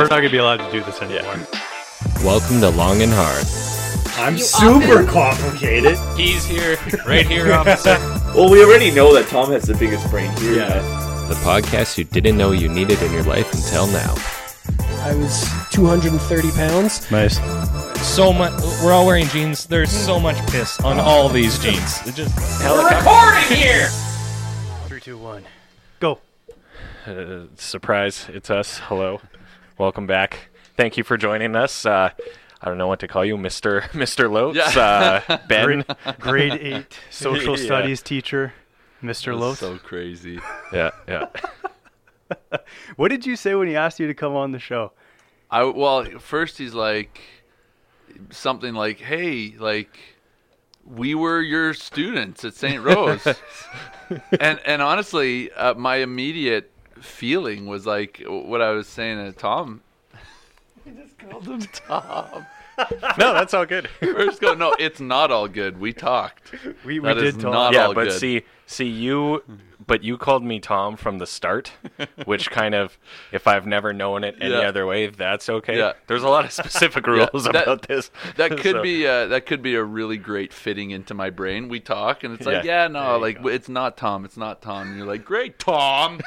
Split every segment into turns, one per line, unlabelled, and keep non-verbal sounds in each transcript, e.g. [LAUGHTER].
we're not gonna be allowed to do this anymore.
Welcome to Long and Hard.
I'm super complicated.
He's here, right here, [LAUGHS] officer.
Well, we already know that Tom has the biggest brain here.
Yeah.
The podcast you didn't know you needed in your life until now.
I was 230 pounds.
Nice.
so much. We're all wearing jeans. There's so much piss on all these jeans. It just
Three, two, one, go.
uh, surprise. It's us. Hello, welcome back. Thank you for joining us. Uh, I don't know what to call you, Mister [LAUGHS] Mister Lotes. Uh, [LAUGHS] ben.
Grade eight [LAUGHS] social
Yeah.
studies teacher, Mr. Loth.
So crazy.
Yeah, yeah.
what did you say when he asked you to come on the show?
I well, first he's like something like, "Hey, like we were your students at St. Rose," and and honestly, uh, my immediate feeling was like what I was saying to Tom. [LAUGHS] I just called him [LAUGHS] Tom. [LAUGHS]
No, that's all good. [LAUGHS]
First go, no, it's not all good. We talked.
We, we
That is
did talk.
not
yeah,
all
but
good.
see, see you, but you called me Tom from the start, [LAUGHS] which kind of, if I've never known it any
Yeah.
other way, that's okay.
Yeah.
There's a lot of specific
Yeah,
rules
that-
about this.
That could
So-
be uh, that could be a really great fitting into my brain. We talk, and it's like,
Yeah.
yeah, no, like it's not Tom, it's not Tom. And you're like, great, Tom,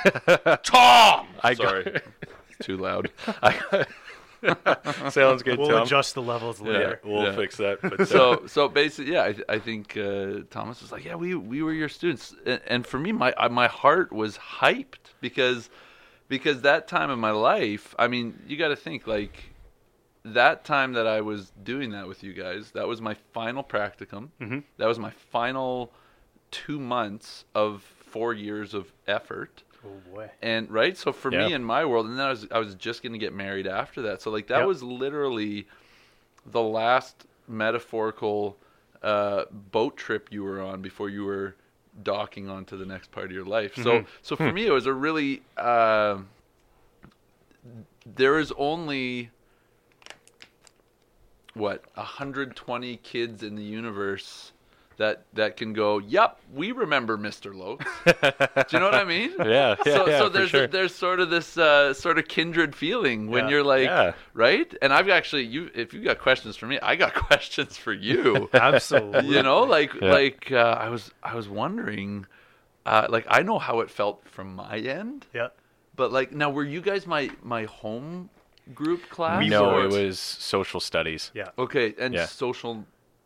Tom.
I
Sorry,
got-
it's too loud. [LAUGHS]
Sounds good,
We'll
Tom.
adjust the levels
yeah,
later.
we'll
Yeah.
fix that. But [LAUGHS]
So, so basically, yeah, I, I think uh, Thomas was like, yeah, we we were your students, and, and for me, my I- my heart was hyped because because that time in my life, I mean, you got to think like that time that I was doing that with you guys, that was my final practicum.
Mhm.
That was my final two months of four years of effort.
Oh boy.
And right, so for
Yeah.
me in my world, and then I was I was just gonna get married after that. So like that
Yep.
was literally the last metaphorical uh, boat trip you were on before you were docking onto the next part of your life. So so for me, it was a really uh, there is only what 120 kids in the universe that that can go. Yep, we remember Mr. Lotes. [LAUGHS] Do you know what I mean?
yeah, yeah,
so,
yeah,
so
for
there's
sure.
there's sort of this uh, sort of kindred feeling when
Yeah.
you're like
Yeah.
right and i've actually you if you got questions for me i got [LAUGHS] questions for you [LAUGHS]
Absolutely.
you know like
Yeah.
like uh, i was i was wondering uh, like i know how it felt from my end
Yeah.
but like now were you guys my my home group class
no, it was social studies.
Yeah.
okay and
Yeah.
social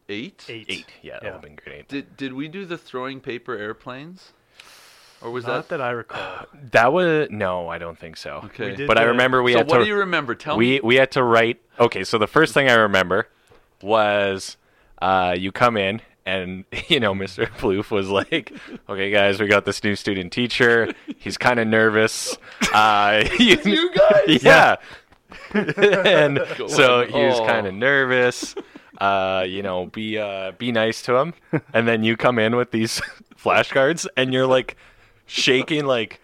eight
Eight.
Eight. Yeah, that
Yeah.
would have been grade eight.
did did we do the throwing paper airplanes or was
Not
that
that I recall. [SIGHS]
That was no, I don't think so.
okay
We did
But I remember we
so
had
what
to.
do you remember tell
we
me
we had to write. Okay, so the first thing I remember was uh, you come in and [LAUGHS] you know Mr. Plouffe was like, [LAUGHS] "Okay, guys, we got this new student teacher. He's kind of nervous. [LAUGHS] Uh, you,
you guys
yeah." and so he was
Oh.
kind of nervous. Uh, you know, be uh, be nice to him. And then you come in with these [LAUGHS] flashcards, and you're like shaking, like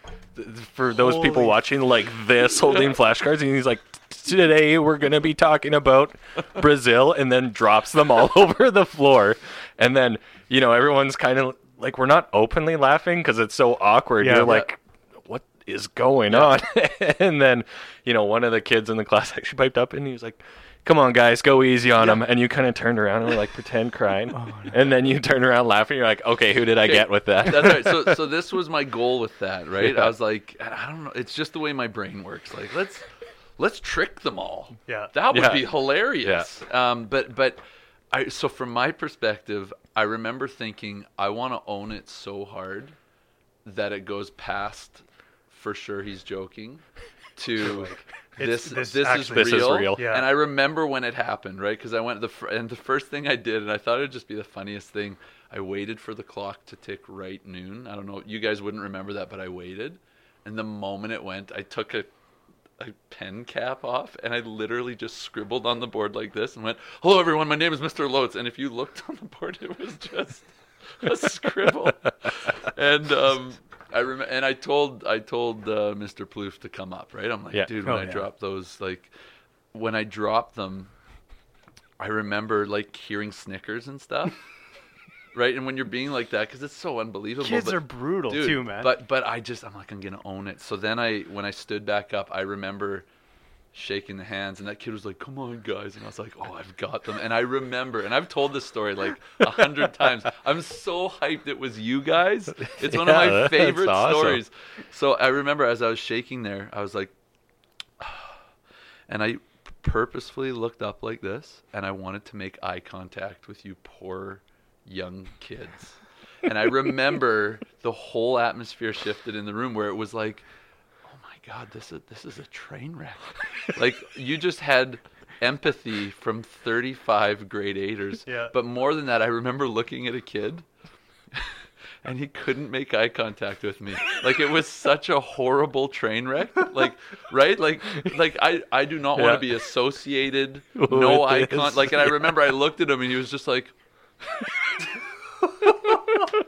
for those people watching, like this, holding flashcards, and he's like, "Today we're gonna be talking about Brazil," and then drops them all [LAUGHS] over the floor, and then you know everyone's kind of like we're not openly laughing because it's so awkward.
Yeah.
you're
Yeah.
like, what is going on? [LAUGHS] and then, you know, one of the kids in the class actually piped up and he was like, come on, guys, go easy on him. And you kind of turned around and were like, pretend crying. [LAUGHS] And then you turn around laughing. You're like, okay, who did I
Okay,
get with that?
That's right. So, [LAUGHS] so this was my goal with that, right?
Yeah.
I was like, I don't know. It's just the way my brain works. Like, let's let's trick them all.
Yeah.
That would
Yeah.
be hilarious. yeah. Um, but but I so from my perspective, I remember thinking I want to own it so hard that it goes past for sure he's joking to [LAUGHS]
It's-
this
this
this, is
actually-
This is
real.
real.
Yeah.
And I remember when it happened, right? Because I went the fir- and the first thing I did, and I thought it'd just be the funniest thing. I waited for the clock to tick right noon. I don't know, you guys wouldn't remember that, but I waited, and the moment it went, I took a a pen cap off and I literally just scribbled on the board like this and went, "Hello everyone, my name is Mr. Lotes." And if you looked [LAUGHS] on the board, it was just a scribble. and um, I rem- and I told I told uh, Mr. Plouffe to come up. Right, I'm like,
Yeah.
dude, when
Oh,
I
yeah.
dropped those, like, when I dropped them, I remember like hearing Snickers and stuff. [LAUGHS] right, and when you're being like that, because it's so unbelievable.
Kids
but-
are brutal
Dude,
too, man.
But but I just I'm like I'm gonna own it. So then I when I stood back up, I remember shaking the hands, and that kid was like, "Come on, guys!" And I was like, "Oh, I've got them." And I remember, and I've told this story like a hundred [LAUGHS] times. I'm so hyped it was you guys. It's one of [LAUGHS] my favorite
awesome.
stories. So I remember as I was shaking there, I was like, [SIGHS] and I purposefully looked up like this, and I wanted to make eye contact with you poor young kids. And I remember the whole atmosphere shifted in the room where it was like, god, this is this is a train wreck. [LAUGHS] like you just had empathy from 35 grade eighters.
Yeah.
But more than that, I remember looking at a kid [LAUGHS] and he couldn't make eye contact with me. Like it was such a horrible train wreck. Like right? Like like I I do not want to be associated [LAUGHS] no
With
eye
this.
contact. Like and I remember I looked at him and he was just like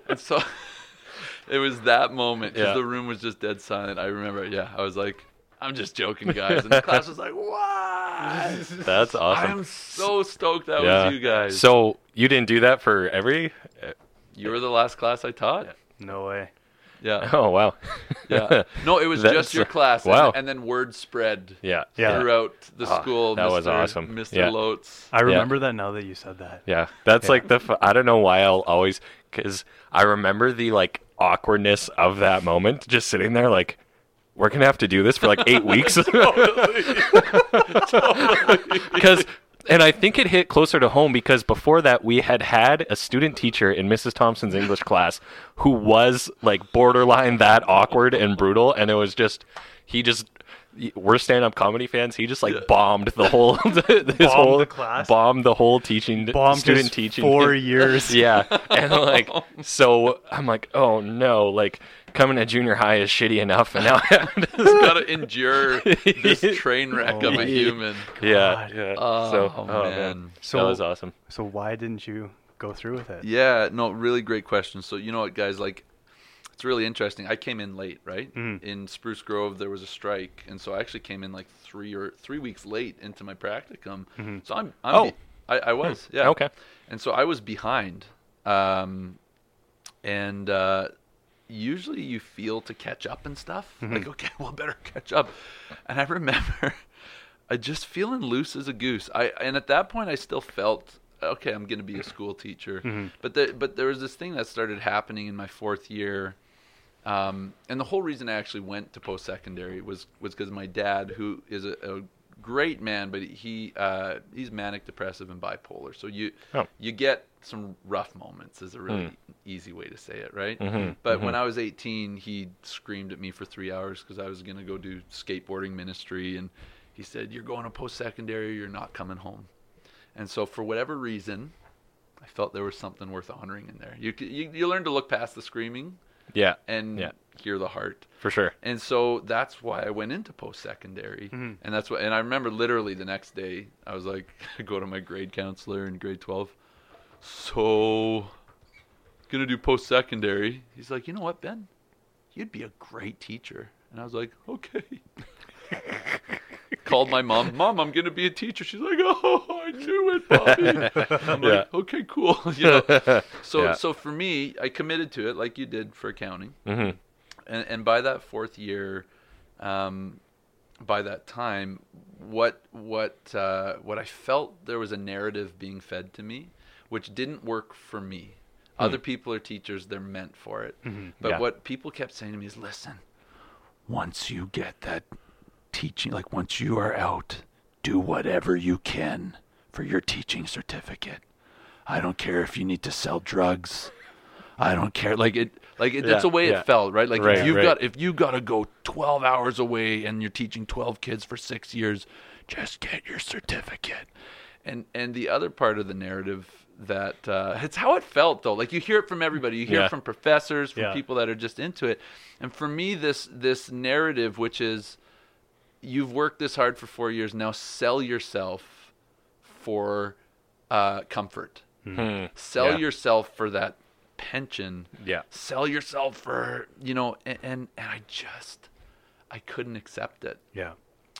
and so it was that moment because
Yeah.
the room was just dead silent. I remember, yeah, I was like, I'm just joking, guys. And the [LAUGHS] class was like, what?
That's awesome.
I'm so stoked that
yeah.
was you guys.
So you didn't do that for every?
you were the last class I taught.
No way.
Yeah. [LAUGHS]
Oh wow.
Yeah. No, it was [LAUGHS]
That's-
just your class. and-
wow.
And, then word spread
yeah.
Yeah.
throughout the
Ah,
school.
that was awesome.
Mr.
Yeah.
Lotes.
I remember that now that you said that.
Yeah, that's
Yeah.
like the. I don't know why I'll always because I remember the like awkwardness of that moment, just sitting there like, we're gonna have to do this for like eight weeks. [LAUGHS] Because, [LAUGHS] and I think it hit closer to home because before that we had had a student teacher in Mrs. Thompson's English class who was like borderline that awkward and brutal, and it was just he just. We're stand-up comedy fans. He just like bombed the whole, [LAUGHS] his whole
the class?
bombed the whole teaching
Bombed
student teaching
four [LAUGHS] years.
yeah. And like, [LAUGHS] so I'm like, oh no, like coming to junior high is shitty enough, and now I have
Got to endure this train wreck oh, of
Oh
a human.
yeah, yeah.
Oh,
so,
oh,
oh,
man.
So-
that was awesome.
So why didn't you go through with it?
Yeah, no, really great question. So you know what, guys, like it's really interesting. I came in late, right?
Mm.
In Spruce Grove, there was a strike, and so I actually came in like three or three weeks late into my practicum. So I'm, I'm
Oh.
be- I, I was, yeah,
Okay.
and so I was behind, um, and uh, usually you feel to catch up and stuff. Like, okay, [LAUGHS] well, better catch up. And I remember, [LAUGHS] I just feeling loose as a goose. I and at that point, I still felt okay. I'm going to be a school teacher, but the, but there was this thing that started happening in my fourth year. Um, and the whole reason I actually went to post secondary was was because my dad, who is a, a great man, but he uh, he's manic depressive and bipolar. So you
Oh.
you get some rough moments is a really
Hmm.
easy way to say it, right?
Mhm,
But when I was 18, he screamed at me for three hours because I was going to go do skateboarding ministry, and he said, "You're going to post secondary. You're not coming home." And so for whatever reason, I felt there was something worth honoring in there. You you, you learn to look past the screaming
Yeah,
and
Yeah.
hear the heart.
for sure.
And so that's why I went into post secondary. Mm-hmm. And that's what and I remember literally the next day I was like [LAUGHS] I go to my grade counselor in grade 12. So going to do post secondary. He's like, "You know what, Ben? You'd be a great teacher." And I was like, "Okay." [LAUGHS] Called my mom. Mom, I'm going to be a teacher. She's like, "Oh, I knew it, Bobby." [LAUGHS] I'm
Yeah.
like, "Okay, cool." [LAUGHS] you know. [LAUGHS] So
Yeah.
so for me, I committed to it like you did for accounting
hmm
and, and by that fourth year, um, by that time, what what uh, what I felt there was a narrative being fed to me, which didn't work for me. Other people are teachers; they're meant for it. But
Yeah.
what people kept saying to me is, "Listen, once you get that teaching, like once you are out, do whatever you can for your teaching certificate. I don't care if you need to sell drugs." I don't care. Like it, like it, that's the way
yeah.
it felt, right? Like
Right,
if you've
right.
got if you got to go 12 hours away and you're teaching 12 kids for 6 years, just get your certificate. And and the other part of the narrative that uh, it's how it felt though. Like you hear it from everybody. You hear
Yeah.
it from professors, from
Yeah.
people that are just into it. And for me this this narrative which is you've worked this hard for 4 years, now sell yourself for uh, comfort.
Hmm.
Sell
Yeah.
yourself for that pension
Yeah.
sell yourself for you know and, and and i just i couldn't accept it
Yeah.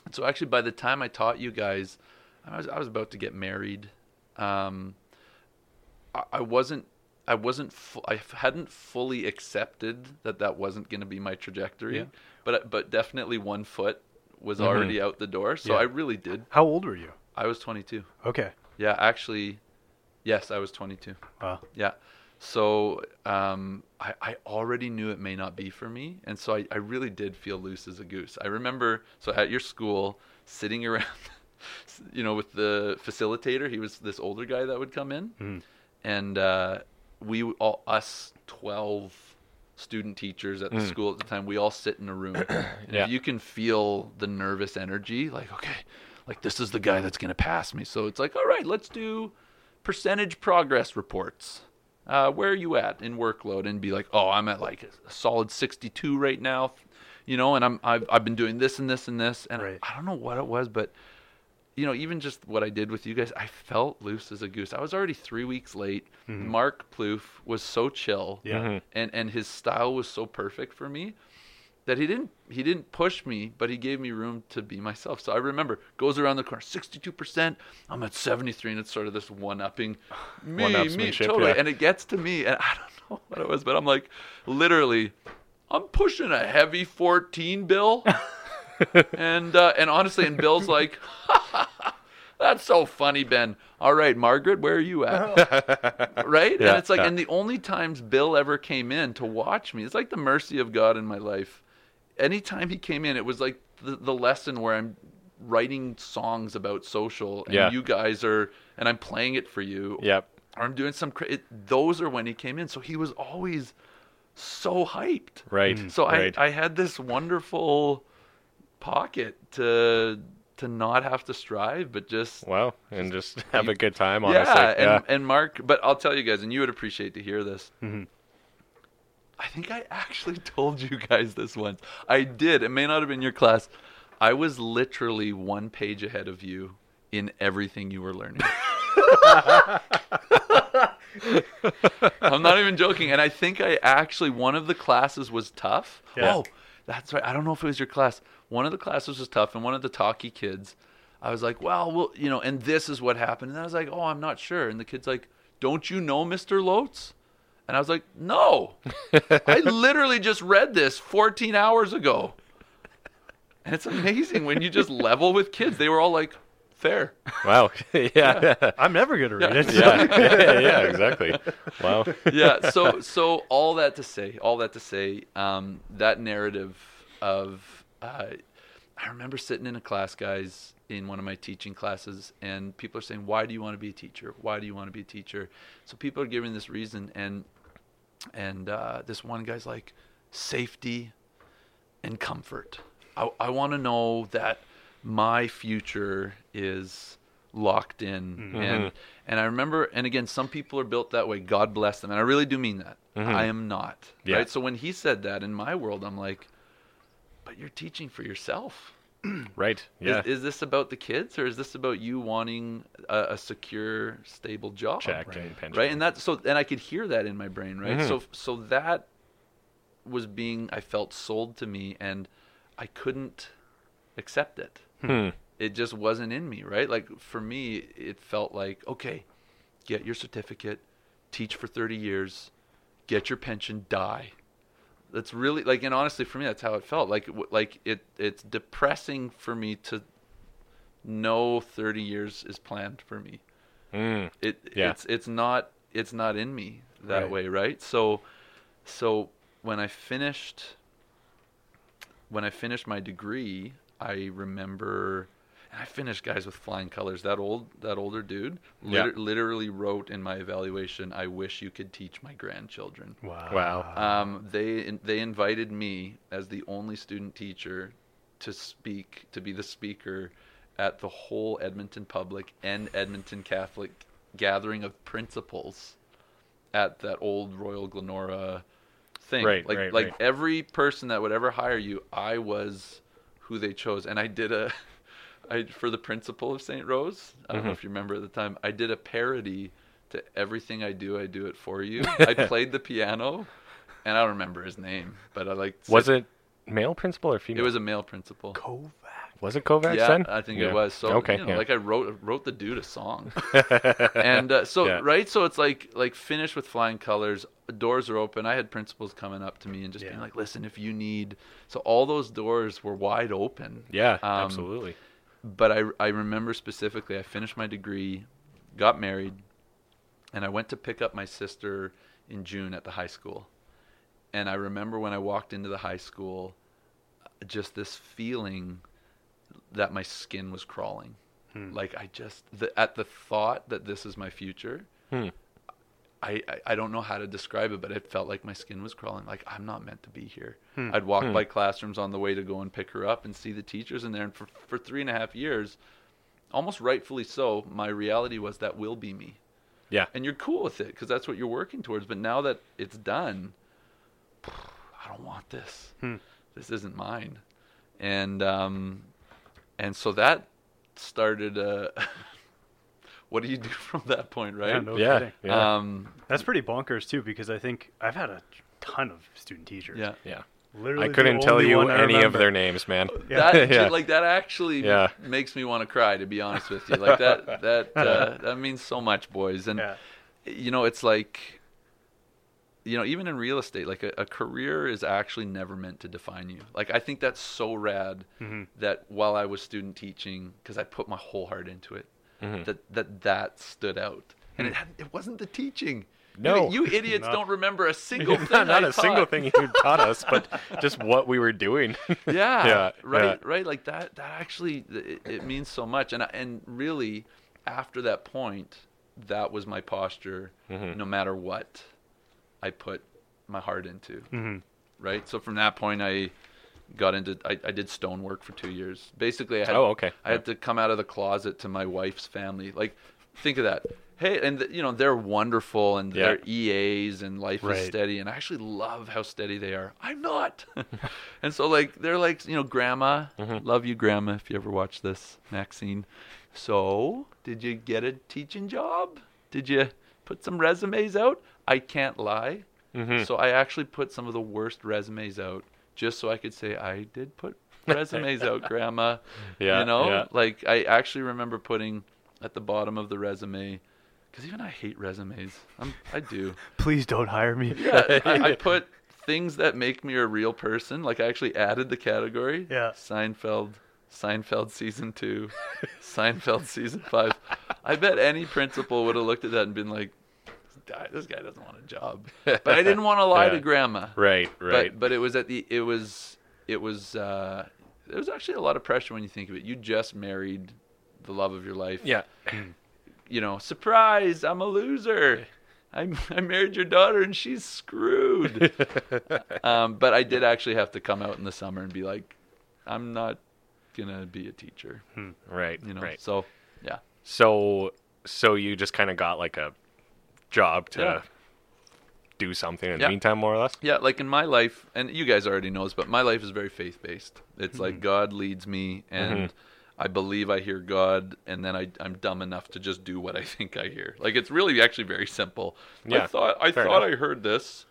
and so actually by the time i taught you guys i was i was about to get married um i, I wasn't i wasn't fu- i hadn't fully accepted that that wasn't going to be my trajectory
Yeah.
but but definitely one foot was
Mm-hmm.
already out the door. So
Yeah.
I really did.
How old were you?
I was 22.
Okay.
Yeah, actually, yes, I was 22.
Wow.
Yeah. So um, I, I already knew it may not be for me. And so I, I really did feel loose as a goose. I remember, so at your school, sitting around, [LAUGHS] you know, with the facilitator, he was this older guy that would come in. And uh, we, all, us 12 student teachers at the school at the time, we all sit in a room. [COUGHS]
Yeah.
You can feel the nervous energy. Like, okay, like this is the guy that's going to pass me. So it's like, all right, let's do percentage progress reports. Uh, where are you at in workload? And be like, oh, I'm at like a solid 62 right now, you know, and I'm I've I've been doing this and this and this, and
Right.
I don't know what it was, but you know, even just what I did with you guys, I felt loose as a goose. I was already three weeks late. Mark Plouffe was so chill,
Yeah.
and and his style was so perfect for me that he didn't he didn't push me, but he gave me room to be myself. So I remember goes around the corner, sixty two percent. I'm at seventy three, and it's sort of this one upping [SIGHS] me, me, totally.
yeah.
And it gets to me, and [LAUGHS] I don't know what it was, but I'm like, literally, I'm pushing a heavy fourteen, Bill. [LAUGHS] and uh, and honestly, and Bill's like, [LAUGHS] that's so funny, Ben. All right, Margaret, where are you at? right?
Yeah,
and it's like,
yeah.
and the only times Bill ever came in to watch me, it's like the mercy of God in my life. Anytime he came in, it was like the, the lesson where I'm writing songs about social, and
Yeah.
you guys are, and I'm playing it for you,
Yep.
or I'm doing some. It, those are when he came in, so he was always so hyped.
Right.
So
right.
I, I had this wonderful pocket to to not have to strive, but just
Wow. And just [LAUGHS] have a good time, honestly.
yeah, and,
yeah.
and Mark. But I'll tell you guys, and you would appreciate to hear this. Mm-hmm. I think I actually [LAUGHS] told you guys this once. I did. It may not have been your class. I was literally one page ahead of you in everything you were learning. [LAUGHS] I'm not even joking. And I think I actually, one of the classes was tough.
Yeah.
Oh, that's right. I don't know if it was your class. One of the classes was tough, and one of the talkie kids, I was like, well, well, you know, and this is what happened. And I was like, oh, I'm not sure. And the kid's like, don't you know Mr. Lotes? And I was like, no. [LAUGHS] I literally just read this 14 hours ago. And it's amazing when you just level with kids. They were all like, fair.
wow. [LAUGHS] yeah. [LAUGHS] Yeah.
I'm never going to read it.
yeah. yeah. Yeah. Exactly. Wow.
yeah so so all that to say all that to say um, that narrative of uh, i remember sitting in a class guys in one of my teaching classes and people are saying why do you want to be a teacher why do you want to be a teacher so people are giving this reason and and uh, this one guy's like safety and comfort. I, I want to know that my future is locked in. And and i remember and again some people are built that way. God bless them. And i really do mean that. I am not
Yeah.
right? So when he said that in my world i'm like but you're teaching for yourself [CLEARS THROAT]
Right. Yeah.
is, is this about the kids or is this about you wanting a, a secure stable job
Check and pension.
right and that so and i could hear that in my brain right so so that was being i felt sold to me and i couldn't accept it
Hmm.
it just wasn't in me right like for me it felt like okay get your certificate teach for 30 years get your pension die that's really like and honestly for me that's how it felt like like it it's depressing for me to know 30 years is planned for me
Mm.
it
Yeah.
it's it's not it's not in me that
Right.
way right so so when i finished when i finished my degree i remember i finished guys with flying colors that old that older dude
Yeah.
liter- literally wrote in my evaluation i wish you could teach my grandchildren
Wow.
Wow.
um, they they invited me as the only student teacher to speak to be the speaker at the whole Edmonton Public and Edmonton Catholic gathering of principals at that old Royal Glenora thing.
Right,
like
right,
like
right.
every person that would ever hire you, I was who they chose, and I did a. [LAUGHS] I, for the principal of St. Rose, I don't know if you remember at the time, I did a parody to everything I do, I do it for you. [LAUGHS] I played the piano, and I don't remember his name, but I like.
Was it male principal or female?
It was a male principal.
Kovac.
Was it Kovacs
yeah,
then?
I think
Yeah.
it was. So
okay,
you know,
yeah.
like I wrote wrote the dude a song, [LAUGHS] and uh, so
Yeah.
right, so it's like like finished with flying colors. Doors are open. I had principals coming up to me and just being like, "Listen, if you need," so all those doors were wide open.
yeah,
Um,
absolutely.
But I I remember specifically, I finished my degree, got married, and I went to pick up my sister in June at the high school. And I remember when I walked into the high school, just this feeling that my skin was crawling. Like I just the, at the thought that this is my future.
Hmm.
I, I, don't know how to describe it, but it felt like my skin was crawling. Like I'm not meant to be here.
Hmm.
I'd walk by classrooms on the way to go and pick her up and see the teachers in there. And for for three and a half years, almost rightfully so, my reality was that will be me.
Yeah.
And you're cool with it because that's what you're working towards. But now that it's done, [SIGHS] I don't want this.
Hmm.
This isn't mine. And um, and so that started. Uh, [LAUGHS] what do you do [LAUGHS] from that point, right?
Yeah, no
Yeah,
kidding.
yeah.
Um,
That's pretty bonkers too, because I think I've had a ton of student teachers.
yeah.
yeah.
Literally
I couldn't tell you any of their names, man. [LAUGHS]
Yeah.
That
Yeah.
like that actually
Yeah.
makes me want to cry. To be honest with you, like that [LAUGHS] that uh, that means so much, boys. And
Yeah.
you know, it's like, you know, even in real estate, like a, a career is actually never meant to define you. Like I think that's so rad
Mm-hmm.
that while I was student teaching, because I put my whole heart into it,
Mm-hmm.
that that that stood out, and it had, it wasn't the teaching.
No.
you, you idiots [LAUGHS]
No.
don't remember a single [LAUGHS] thing.
not not a single thing you taught us, but [LAUGHS] just what we were doing.
yeah,
Yeah,
right,
yeah.
right. Like that. That actually, it, it means so much. And and really, after that point, that was my posture.
Mm-hmm.
No matter what, I put my heart into.
Mhm.
Right. So from that point, I got into. I, I did stonework for two years. Basically, I had.
Oh, okay.
I had to come out of the closet to my wife's family. Like, think of that. Hey, and th- you know they're wonderful, and
Yeah.
they're EAs, and life is steady, and I actually love how steady they are. I'm not, [LAUGHS] and so like they're like you know, grandma,
Mm-hmm.
love you, grandma. If you ever watch this, Maxine. So, did you get a teaching job? Did you put some resumes out? I can't lie.
Mm-hmm.
So I actually put some of the worst resumes out just so I could say I did put [LAUGHS] resumes out, Grandma.
Yeah,
you know,
yeah.
like I actually remember putting at the bottom of the resume because even I hate resumes. I'm, I do. [LAUGHS]
Please don't hire me.
Yeah, I, [LAUGHS] I put things that make me a real person. Like I actually added the category.
Yeah.
Seinfeld, Seinfeld season two, Seinfeld season five. I bet any principal would have looked at that and been like, "This guy, this guy doesn't want a job." [LAUGHS] But I didn't want to lie to grandma.
right, right.
But but it was at the it was it was uh there was actually a lot of pressure when you think of it. You just married the love of your life.
yeah. [CLEARS THROAT]
You know, surprise! I'm a loser. I I married your daughter and she's screwed. [LAUGHS] um, but I did actually have to come out in the summer and be like, I'm not gonna be a teacher.
Right.
You know.
Right.
So yeah.
So so you just kind of got like a job to
Yeah.
do something in
Yeah.
the meantime, more or less.
Yeah, like in my life, and you guys already know this, but my life is very faith based. It's like mm-hmm. God leads me, and mm-hmm. I believe I hear God, and then I, I'm dumb enough to just do what I [LAUGHS] think I hear. Like it's really actually very simple. I
Yeah,
thought I thought
enough.
I heard this,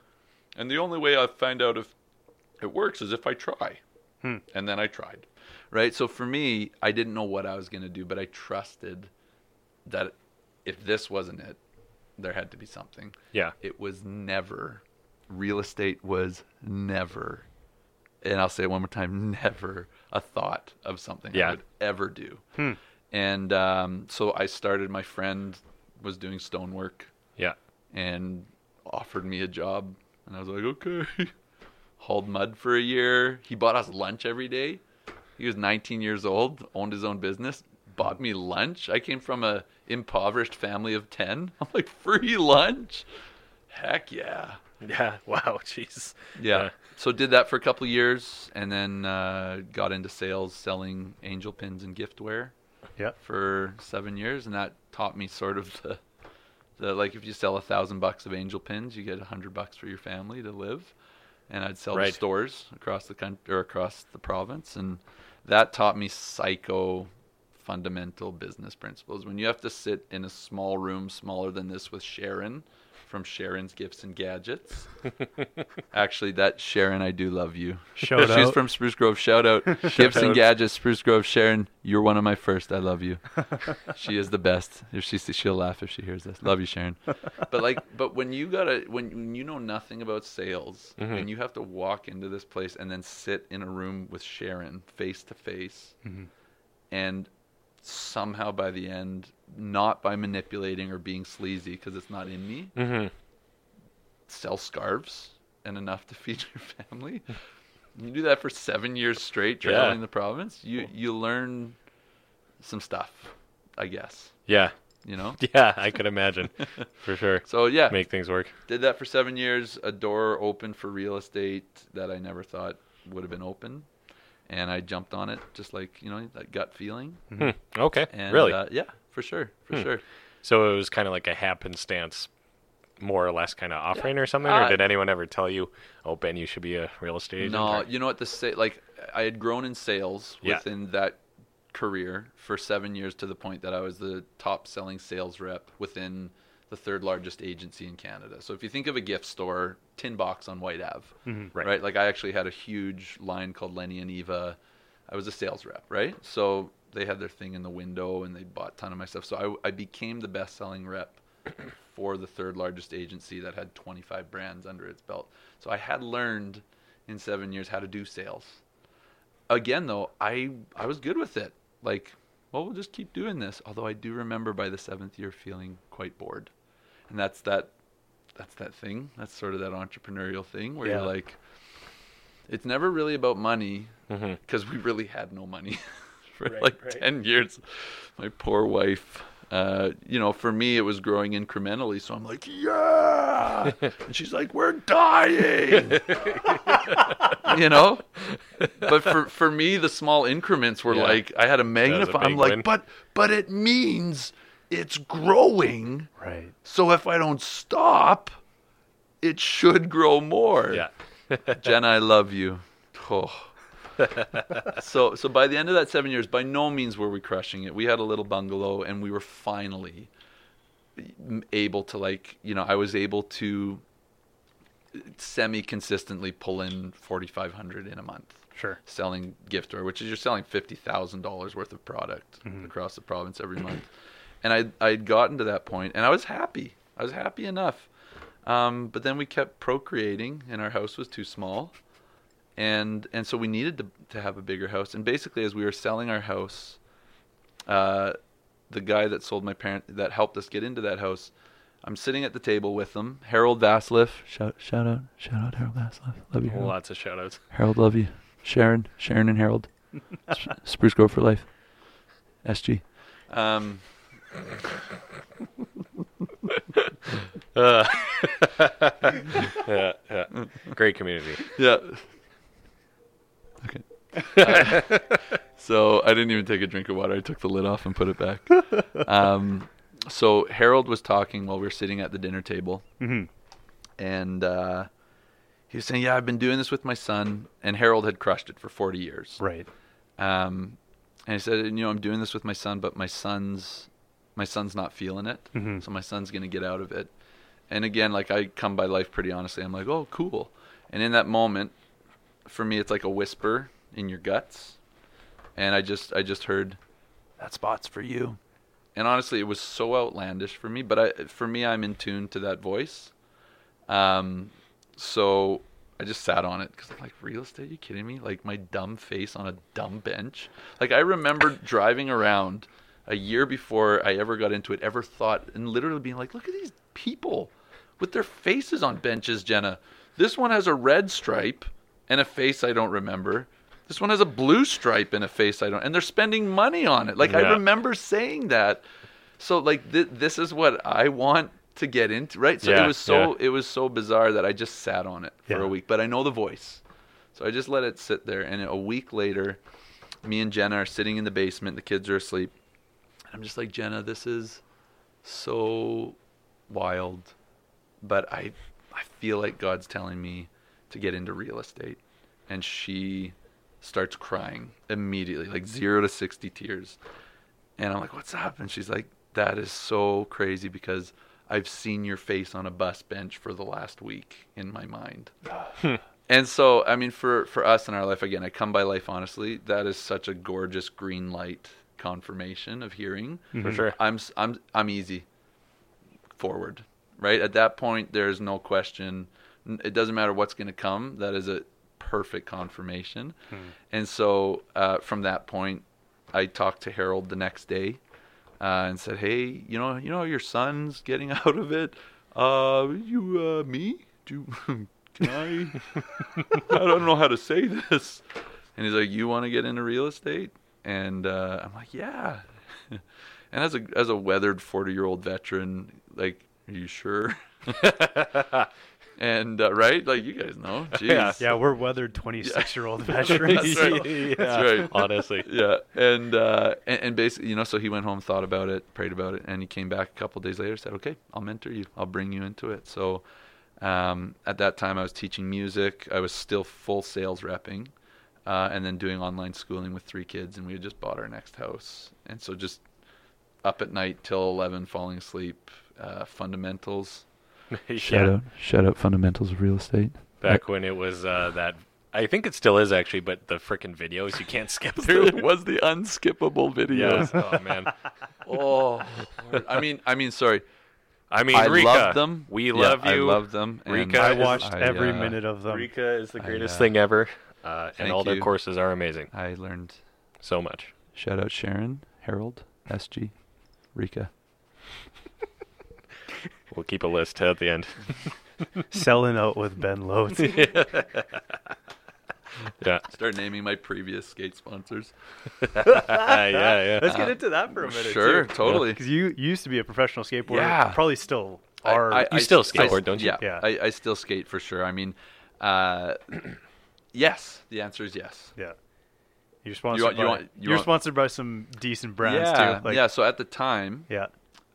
and the only way I find out if it works is if I try, hmm. and then I tried. Right. So for me, I didn't know what I was going to do, but I trusted that if this wasn't it, there had to be something.
Yeah.
it was never real estate was never and i'll say it one more time [LAUGHS] never a thought of something
Yeah.
i would ever do. And um, so i started my friend was doing stonework.
Yeah.
and offered me a job and i was like okay. [LAUGHS] Hauled mud for a year. He bought us lunch every day. He was 19 years old owned his own business bought me lunch. I came from a impoverished family of 10 [LAUGHS] i'm like free lunch heck yeah
Yeah. [LAUGHS] Wow. Jeez.
yeah.
Yeah.
So did that for a couple of years, and then uh, got into sales, selling angel pins and giftware
Yeah.
for seven years, and that taught me sort of the, the like if you sell a thousand bucks of angel pins, you get a hundred bucks for your family to live, and I'd sell to stores across the country or across the province, and that taught me psycho fundamental business principles. When you have to sit in a small room, smaller than this, with Sharon from Sharon's Gifts and Gadgets. [LAUGHS] Actually, that Sharon, I do love you.
Shout [LAUGHS]
She's
out.
from Spruce Grove. Shout out, [LAUGHS] Gifts and Gadgets, Spruce Grove. Sharon, you're one of my first. I love you. she is the best. If she she'll laugh if she hears this. Love you, Sharon. But like, but when you gotta when, when you know nothing about sales mm-hmm. and you have to walk into this place and then sit in a room with Sharon face to face, mm-hmm. and somehow by the end, not by manipulating or being sleazy because it's not in me,
hmm
sell scarves and enough to [LAUGHS] feed your family. You do that for seven years straight,
Yeah.
traveling the province. You you learn some stuff, I guess.
Yeah.
You know. [LAUGHS]
Yeah, I could imagine. [LAUGHS] For sure.
So yeah,
Make things work.
did that for seven years. A door opened for real estate that I never thought would have been open, and I jumped on it just like you know that gut feeling.
Hmm. Okay.
And
really?
uh, yeah, for sure, for
Hmm.
sure.
So it was kind of like a happenstance, more or less, kind of offering or something.
Uh,
or did anyone ever tell you, "Oh, Ben, you should be a real estate agent"?
No,
or-
you know what? The sa- like I had grown in sales
Yeah.
within that career for seven years to the point that I was the top selling sales rep within the third largest agency in Canada. So if you think of a gift store, Tin Box on Whyte Ave, mm-hmm.
Right.
right. Like I actually had a huge line called Lenny and Eva. I was a sales rep, right? So they had their thing in the window and they bought a ton of my stuff. So I, I became the best selling rep for the third largest agency that had 25 brands under its belt. So I had learned in seven years how to do sales. Again, though, I I was good with it. Like, well, we'll just keep doing this. Although I do remember by the seventh year feeling quite bored, and that's that. That's that thing. That's sort of that entrepreneurial thing where
Yeah.
you're like, it's never really about money because we really had no money [LAUGHS] for
Right,
like
right.
10 years. My poor wife, uh, you know, for me, it was growing incrementally. So I'm like, yeah. [LAUGHS] and she's like, we're dying. [LAUGHS] you know? But for, for me, the small increments were
Yeah.
like, I had a magnify. I'm like,
win.
but, but it means it's growing.
Right.
So if I don't stop, it should grow more.
Yeah. [LAUGHS]
Jenna, I love you. Oh. [LAUGHS] so so by the end of that seven years, by no means were we crushing it. We had a little bungalow, and we were finally able to like you know I was able to semi consistently pull in forty five hundred in a month
Sure.
selling gift store, which is you're selling fifty thousand dollars worth of product
Mm-hmm.
across the province every month. And I I'd gotten to that point, and I was happy. I was happy enough. Um, but then we kept procreating, and our house was too small, and and so we needed to to have a bigger house. And basically, as we were selling our house, uh, the guy that sold my parent that helped us get into that house. I'm sitting at the table with them. Harold Vasliff. Shout shout out shout out Harold Vasliff. Love you. Harold.
Lots of shout outs.
Harold, love you. Sharon, Sharon and Harold. [LAUGHS] Spruce Grove for life. SG. Um,
Uh, [LAUGHS] yeah, yeah. Great community.
yeah. Okay. Uh, [LAUGHS] so I didn't even take a drink of water. I took the lid off and put it back. [LAUGHS] Um, so Harold was talking while we were sitting at the dinner table,
Mhm.
and uh, he was saying, "Yeah, I've been doing this with my son." And Harold had crushed it for 40 years.
Right.
Um, and he said, you know, I'm doing this with my son, but my son's my son's not feeling it,
Mhm.
so my son's gonna get out of it. And again, like I come by life pretty honestly. I'm like, oh, cool. And in that moment, for me, it's like a whisper in your guts, and I just I just heard that spot's for you. And honestly, it was so outlandish for me, but I for me, I'm in tune to that voice. Um, so I just sat on it because I'm like, real estate? you kidding me? Like my dumb face on a dumb bench. Like I remember [LAUGHS] driving around a year before I ever got into it, ever thought, and literally being like, look at these people with their faces on benches, Jenna. This one has a red stripe and a face I don't remember. This one has a blue stripe and a face I don't, and they're spending money on it. Like I remember saying that. So like th- this is what I want to get into, right? So
Yeah,
it was so
yeah.
it was so bizarre that I just sat on it for
Yeah.
a week. But I know the voice, so I just let it sit there. And a week later, me and Jenna are sitting in the basement. The kids are asleep. I'm just like Jenna, this is so wild, but I I feel like God's telling me to get into real estate. And she starts crying immediately, like zero to sixty tears. And I'm like, what's up? And she's like, that is so crazy because I've seen your face on a bus bench for the last week in my mind. [SIGHS] Hmm. and so, I mean, for for us in our life, again, I come by life honestly. That is such a gorgeous green light confirmation of hearing.
For sure.
I'm s- I'm I'm easy forward, right? At that point, there's no question. It doesn't matter what's going to come. That is a perfect confirmation. And so, uh, from that point, I talked to Harold the next day uh, and said, "Hey, you know, you know, your son's getting [LAUGHS] out of it. Uh, you, uh, me? Do [LAUGHS] can I? [LAUGHS] I don't know how to say this." And he's like, "You want to get into real estate?" And uh, I'm like, "Yeah." [LAUGHS] and as a as a weathered 40 year old veteran, like, are you sure? [LAUGHS] and uh, right, like you guys know, [LAUGHS] Jeez.
Yeah, we're weathered 26 year old veterans.
That's right. That's right.
Honestly.
yeah and, uh and and basically you know so he went home thought about it prayed about it and he came back a couple days later said okay i'll mentor you i'll bring you into it so um at that time i was teaching music i was still full sales repping uh, and then doing online schooling with three kids and we had just bought our next house and so just up at night till 11 falling asleep uh, fundamentals [LAUGHS]
yeah.
shout out fundamentals of real estate
Back when it was uh, that. I think it still is actually, but the freaking videos you can't skip [LAUGHS] through.
it was the unskippable [LAUGHS] videos
Yes. Oh man.
oh i mean i mean sorry
I mean,
I
RECA,
love them.
We
Yeah,
love you.
I love them. and
RECA
I watched
I,
every
uh,
minute of them.
RECA is the
I,
greatest
uh,
thing ever, uh, and
thank
all their
you.
courses are amazing.
I learned.
So much.
Shout out Sharon, Harold, SG, RECA. [LAUGHS]
We'll keep a list at the end. [LAUGHS]
Selling out with Ben Loads. [LAUGHS]
yeah.
Start naming my previous skate sponsors.
yeah, yeah.
Let's get into that for a minute.
Sure, totally.
Because you you used to be a professional skateboarder.
Yeah.
Probably still are.
I,
You still
I-
skateboard, don't you?
Yeah,
Yeah.
I, I still skate for sure. I mean, uh, yes. The answer is yes.
yeah. You're sponsored
want- you
by.
want- you
you're
want-
sponsored by some decent brands
yeah,
too. Like,
yeah. So at the time,
Yeah.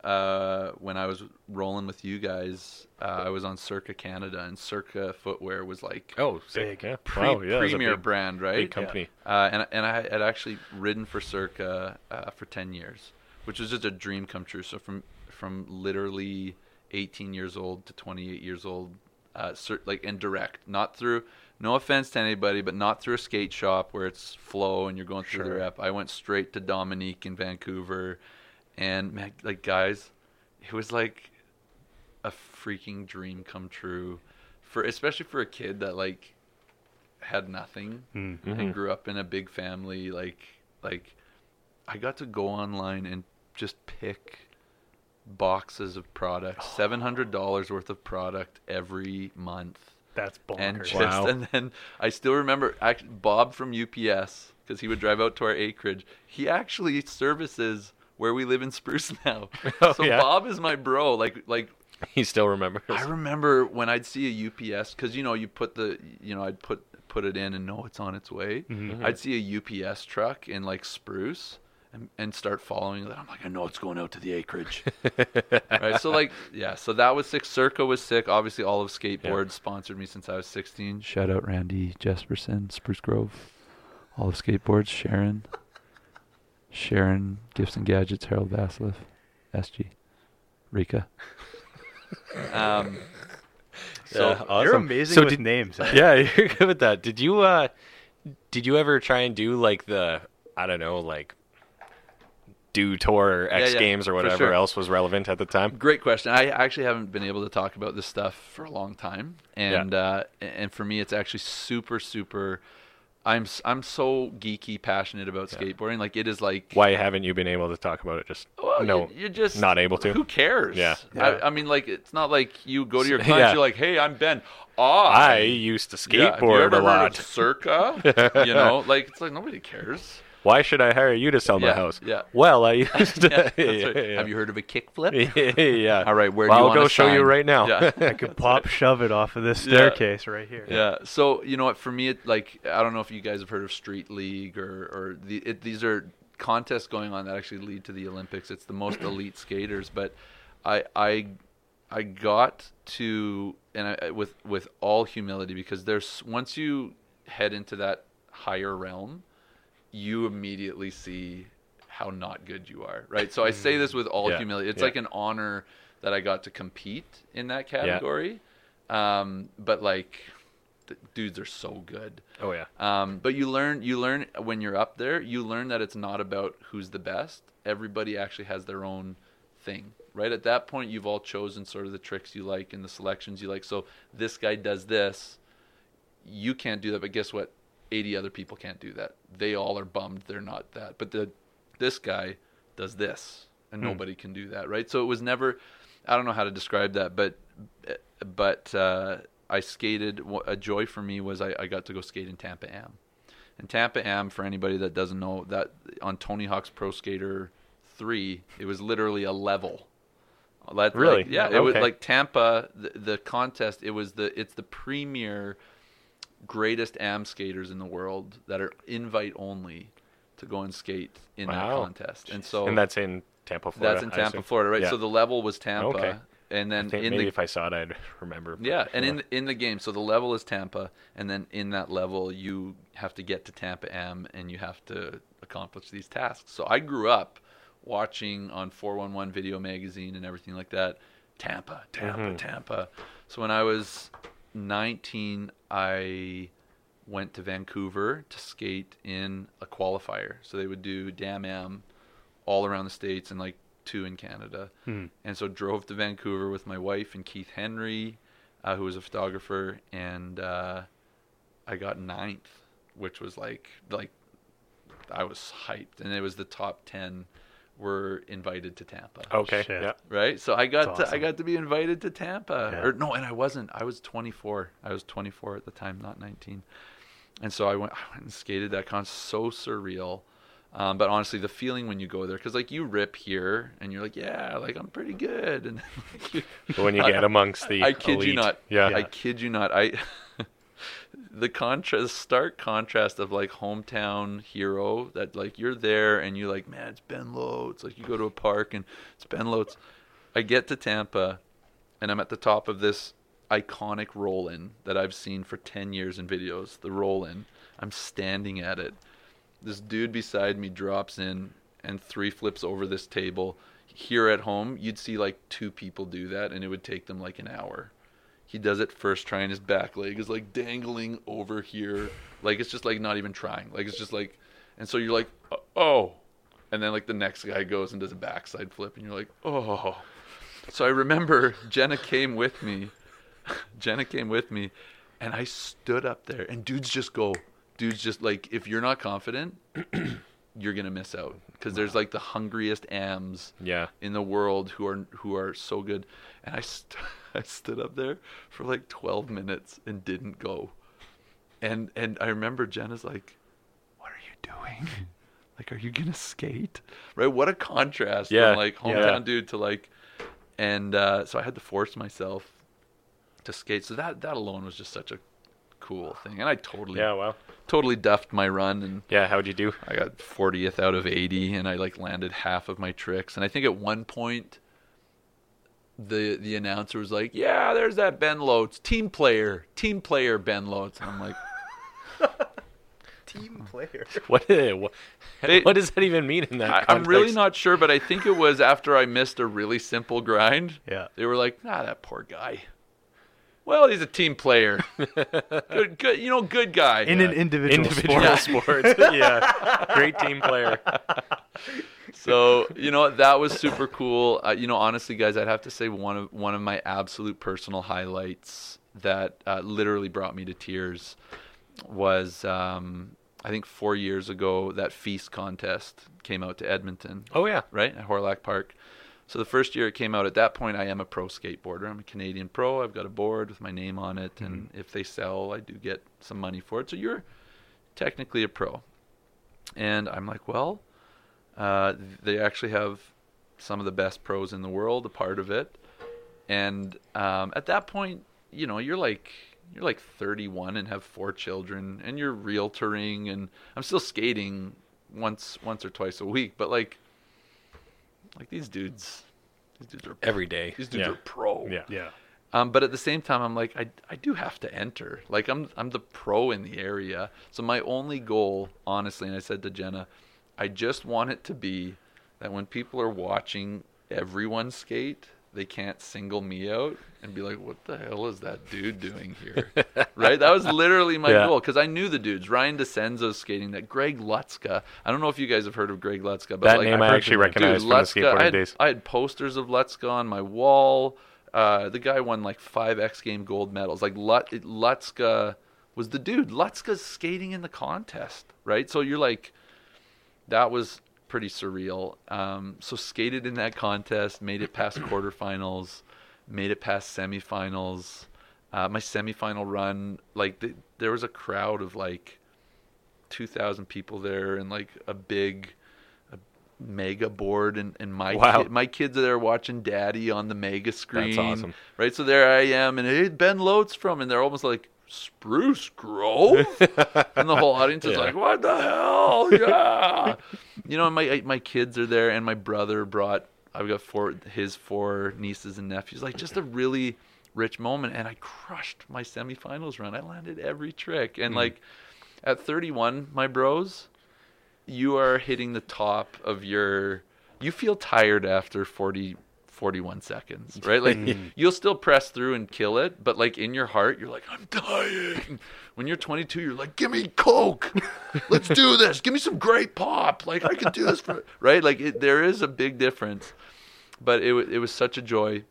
uh, when I was rolling with you guys, uh, I was on Circa Canada, and Circa Footwear was like
Oh, sick.
Big.
Yeah.
pre-
wow, yeah,
premier
big,
brand, right?
big company.
Uh, and and I had actually ridden for Circa uh, for ten years, which was just a dream come true. So from from literally 18 years old to 28 years old, uh, cer- like and direct, not through. No offense to anybody, but not through a skate shop where it's flow and you're going through the
Sure.
rep. I went straight to Dominique in Vancouver, and man, like guys, it was like a freaking dream come true, for especially for a kid that like had nothing
Mm.
and grew up in a big family like like i got to go online and just pick boxes of product, $700 worth of product every month
That's
and
bonkers.
just
Wow.
and then i still remember actually bob from ups because he would drive out to our acreage he actually services where we live in spruce [LAUGHS] now [LAUGHS]
Oh,
so
yeah?
bob is my bro like like
He still remembers.
I remember when I'd see a UPS because you know you put the you know I'd put put it in and know it's on its way.
Mm-hmm.
I'd see a UPS truck in like Spruce and, and start following that. I'm like, I know it's going out to the acreage. [LAUGHS] right. So like yeah. So that was sick. Circa was sick. Obviously, all of skateboard sponsored me since I was 16. Shout out Randy Jesperson, Spruce Grove. All of skateboards. Sharon. Sharon Gifts and Gadgets. Harold Vasiliff. SG. RECA. Um. [LAUGHS] So
Yeah, awesome.
You're amazing
So
with
did-
names. eh? [LAUGHS]
yeah, you're good with that. Did you uh did you ever try and do like the I don't know, like do tour or X
yeah,
Games or whatever
sure.
else was relevant at the time?
Great question. I actually haven't been able to talk about this stuff for a long time, and uh, and for me, it's actually super, super. I'm I'm so geeky, passionate about skateboarding. Like it is like
Why haven't you been able to talk about it? Just
Well,
no,
you- you're just
not able to.
Who cares?
Yeah.
Yeah.
I, I mean, like it's not like you go to your clients. [LAUGHS]
yeah.
You're like, hey, I'm Ben.
I
I
used to
Yeah,
skateboard a lot.
Circa. [LAUGHS] you know, like it's like nobody cares.
Why should I hire you to sell my
Yeah,
house?
yeah.
Well, I [LAUGHS] used to.
Yeah, that's right. [LAUGHS]
yeah, yeah.
Have you heard of a kickflip? [LAUGHS]
yeah.
All right, where
Well,
do you
I'll
want
go show you right now.
Yeah.
I could pop shove it off of this
Yeah.
staircase right here.
Yeah. So you know what? For me, it like I don't know if you guys have heard of Street League or or the it, these are contests going on that actually lead to the Olympics. It's the most elite skaters, but I I I got to and I, with with all humility because there's once you head into that higher realm, you immediately see how not good you are, right? So I say this with all.
Yeah,
humility. It's
yeah.
like an honor that I got to compete in that category. Um, but like, the dudes are so good.
Oh yeah.
Um, but you learn, you learn when you're up there, you learn that it's not about who's the best. Everybody actually has their own thing, right? At that point, you've all chosen sort of the tricks you like and the selections you like. So this guy does this, you can't do that. But guess what? 80 other people can't do that. They all are bummed they're not that. But the this guy does this, and nobody can do that, right? So it was never. I don't know how to describe that, but but uh, I skated. A joy for me was I, I got to go skate in Tampa Am. And Tampa Am, for anybody that doesn't know, that on Tony Hawk's Pro Skater three, it was literally a level. That,
Really?
like, yeah, it was
Okay.
like Tampa. The, the contest. It was the. It's the premier, greatest am skaters in the world that are invite only, to go and skate in that contest. And so
and that's in Tampa, Florida.
that's in Tampa. Florida, right?
Yeah.
So the level was Tampa,
Okay.
and then in
maybe
the
if I saw it, I'd [LAUGHS] remember.
yeah, and in in the game, so the level is Tampa, and then in that level, you have to get to Tampa Am, and you have to accomplish these tasks. So I grew up watching on 411 Video Magazine and everything like that, Tampa, Tampa,
Mhm.
Tampa. So when I was 19, I went to Vancouver to skate in a qualifier. So they would do Damn Am all around the states and like two in Canada.
Hmm.
And so drove to Vancouver with my wife and Keith Henry, uh, who was a photographer, and uh, I got ninth, which was like like I was hyped, and it was the top ten were invited to Tampa.
Okay.
Shit.
Yeah.
Right, so I got
That's
to I got to be invited to Tampa,
Yeah.
or no, and I wasn't. I was 24. I was 24 at the time, not 19. And so I went, I went and skated that con. So surreal. Um, but honestly, the feeling when you go there, because like you rip here and you're like, yeah, like I'm pretty good, [LAUGHS] and then, like, you,
But when you get amongst the
I kid you not.
Yeah.
I kid you not. I [LAUGHS] the contrast, stark contrast of like hometown hero that like you're there and you're like, man, it's Ben Lotes. Like you go to a park and it's Ben Lotes. I get to Tampa, and I'm at the top of this iconic roll-in that I've seen for 10 years in videos. The roll-in. I'm standing at it. This dude beside me drops in and three flips over this table. Here at home, you'd see like two people do that, and it would take them like an hour. He does it first trying his back leg is like dangling over here, like it's just like not even trying. Like it's just like, and so you're like, oh, and then like the next guy goes and does a backside flip, and you're like, oh. So I remember Jenna came with me. Jenna came with me, and I stood up there, and dudes just go, dudes just like, if you're not confident, [CLEARS THROAT] you're gonna miss out because there's like the hungriest ams
Yeah.
in the world who are who are so good. And I st- [LAUGHS] I stood up there for like 12 minutes and didn't go. And and I remember Jenna's like, "What are you doing? [LAUGHS] like, are you gonna skate? Right? What a contrast
Yeah,
from like
yeah.
hometown dude to like." And uh, so I had to force myself to skate. So that that alone was just such a cool thing. And I totally
Yeah. Wow.
totally duffed my run and
Yeah. How'd you do?
I got 40th out of 80 and I like landed half of my tricks. And I think at one point the the announcer was like, "Yeah, there's that Ben Lotes, team player, team player Ben Lotes." And I'm like, [LAUGHS]
Team player. [LAUGHS]
What? What,
They-
what does that even mean in that?
I, "I'm really not sure, but I think it was after I missed a really simple grind.
Yeah.
They were like, "Ah, that poor guy." Well, he's a team player. [LAUGHS] good, good, you know, good guy.
In an individual,
individual
sport.
sports. yeah. Great team player.
So you know that was super cool. Uh, you know, honestly, guys, I'd have to say one of one of my absolute personal highlights that uh, literally brought me to tears was um, I think four years ago that FISE contest came out to Edmonton,
Oh yeah.
right at Hawrelak Park. So the first year it came out, at that point I am a pro skateboarder. I'm a Canadian pro. I've got a board with my name on it, and if they sell, I do get some money for it. So you're technically a pro. And I'm like, well, uh, they actually have some of the best pros in the world a part of it. And um, at that point, you know, you're like you're like 31 and have four children, and you're realtoring, and I'm still skating once once or twice a week, but like like these dudes, these dudes are
Every day.
these dudes
yeah.
are pro.
Yeah.
Yeah.
Um, but at the same time, I'm like, I, I do have to enter. Like, I'm I'm the pro in the area. So my only goal, honestly, and I said to Jenna, I just want it to be that when people are watching everyone skate, they can't single me out and be like, "What the hell is that dude doing here?" [LAUGHS] right? That was literally my
Yeah.
goal because I knew the dudes. Ryan DeCenzo's skating that. Greg Lutzka. I don't know if you guys have heard of Greg Lutzka, but
That
like,
name
I've
I actually
the
recognize from the
Lutzka,
skateboarding
I had,
days.
I had posters of Lutzka on my wall. Uh, the guy won like five X Game gold medals. Like Lut- Lutzka was the dude. Lutzka's skating in the contest, right? So you're like, that was pretty surreal. Um, so skated in that contest, made it past [COUGHS] quarterfinals, made it past semifinals. Uh, my semifinal run, like th- there was a crowd of like 2,000 people there, and like a big a mega board, and, and my
Wow.
kid, my kids are there watching Daddy on the mega screen.
That's awesome.
Right, so there I am, and hey, Ben Lotes from, and they're almost like Spruce Grove, [LAUGHS] and the whole audience is
Yeah.
like, "What the hell? Yeah!" you know, my my kids are there, and my brother brought. I've got four his four nieces and nephews. Like just a really rich moment, and I crushed my semifinals run. I landed every trick, and hmm. like at 31, my bros, you are hitting the top of your. You feel tired after 40, 41 seconds, [LAUGHS] right? Like you'll still press through and kill it, but like in your heart, you're like, I'm dying. When you're 22, you're like, give me Coke. Let's do this. Give me some great pop. Like I could do this for [LAUGHS] right. Like it, there is a big difference, but it it was such a joy.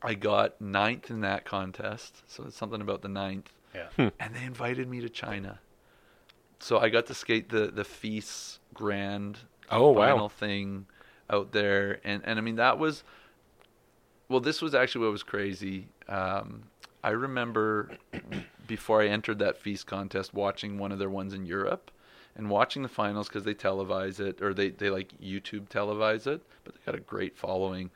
I got ninth in that contest, so it's something about the ninth
Yeah. Hmm.
and they invited me to China. So I got to skate the the FISE Grand
Oh, wow.
thing out there, and and I mean that was, well, this was actually what was crazy. Um, I remember [CLEARS THROAT] before I entered that FISE contest, watching one of their ones in Europe, and watching the finals because they televise it or they they like YouTube televise it, but they got a great following.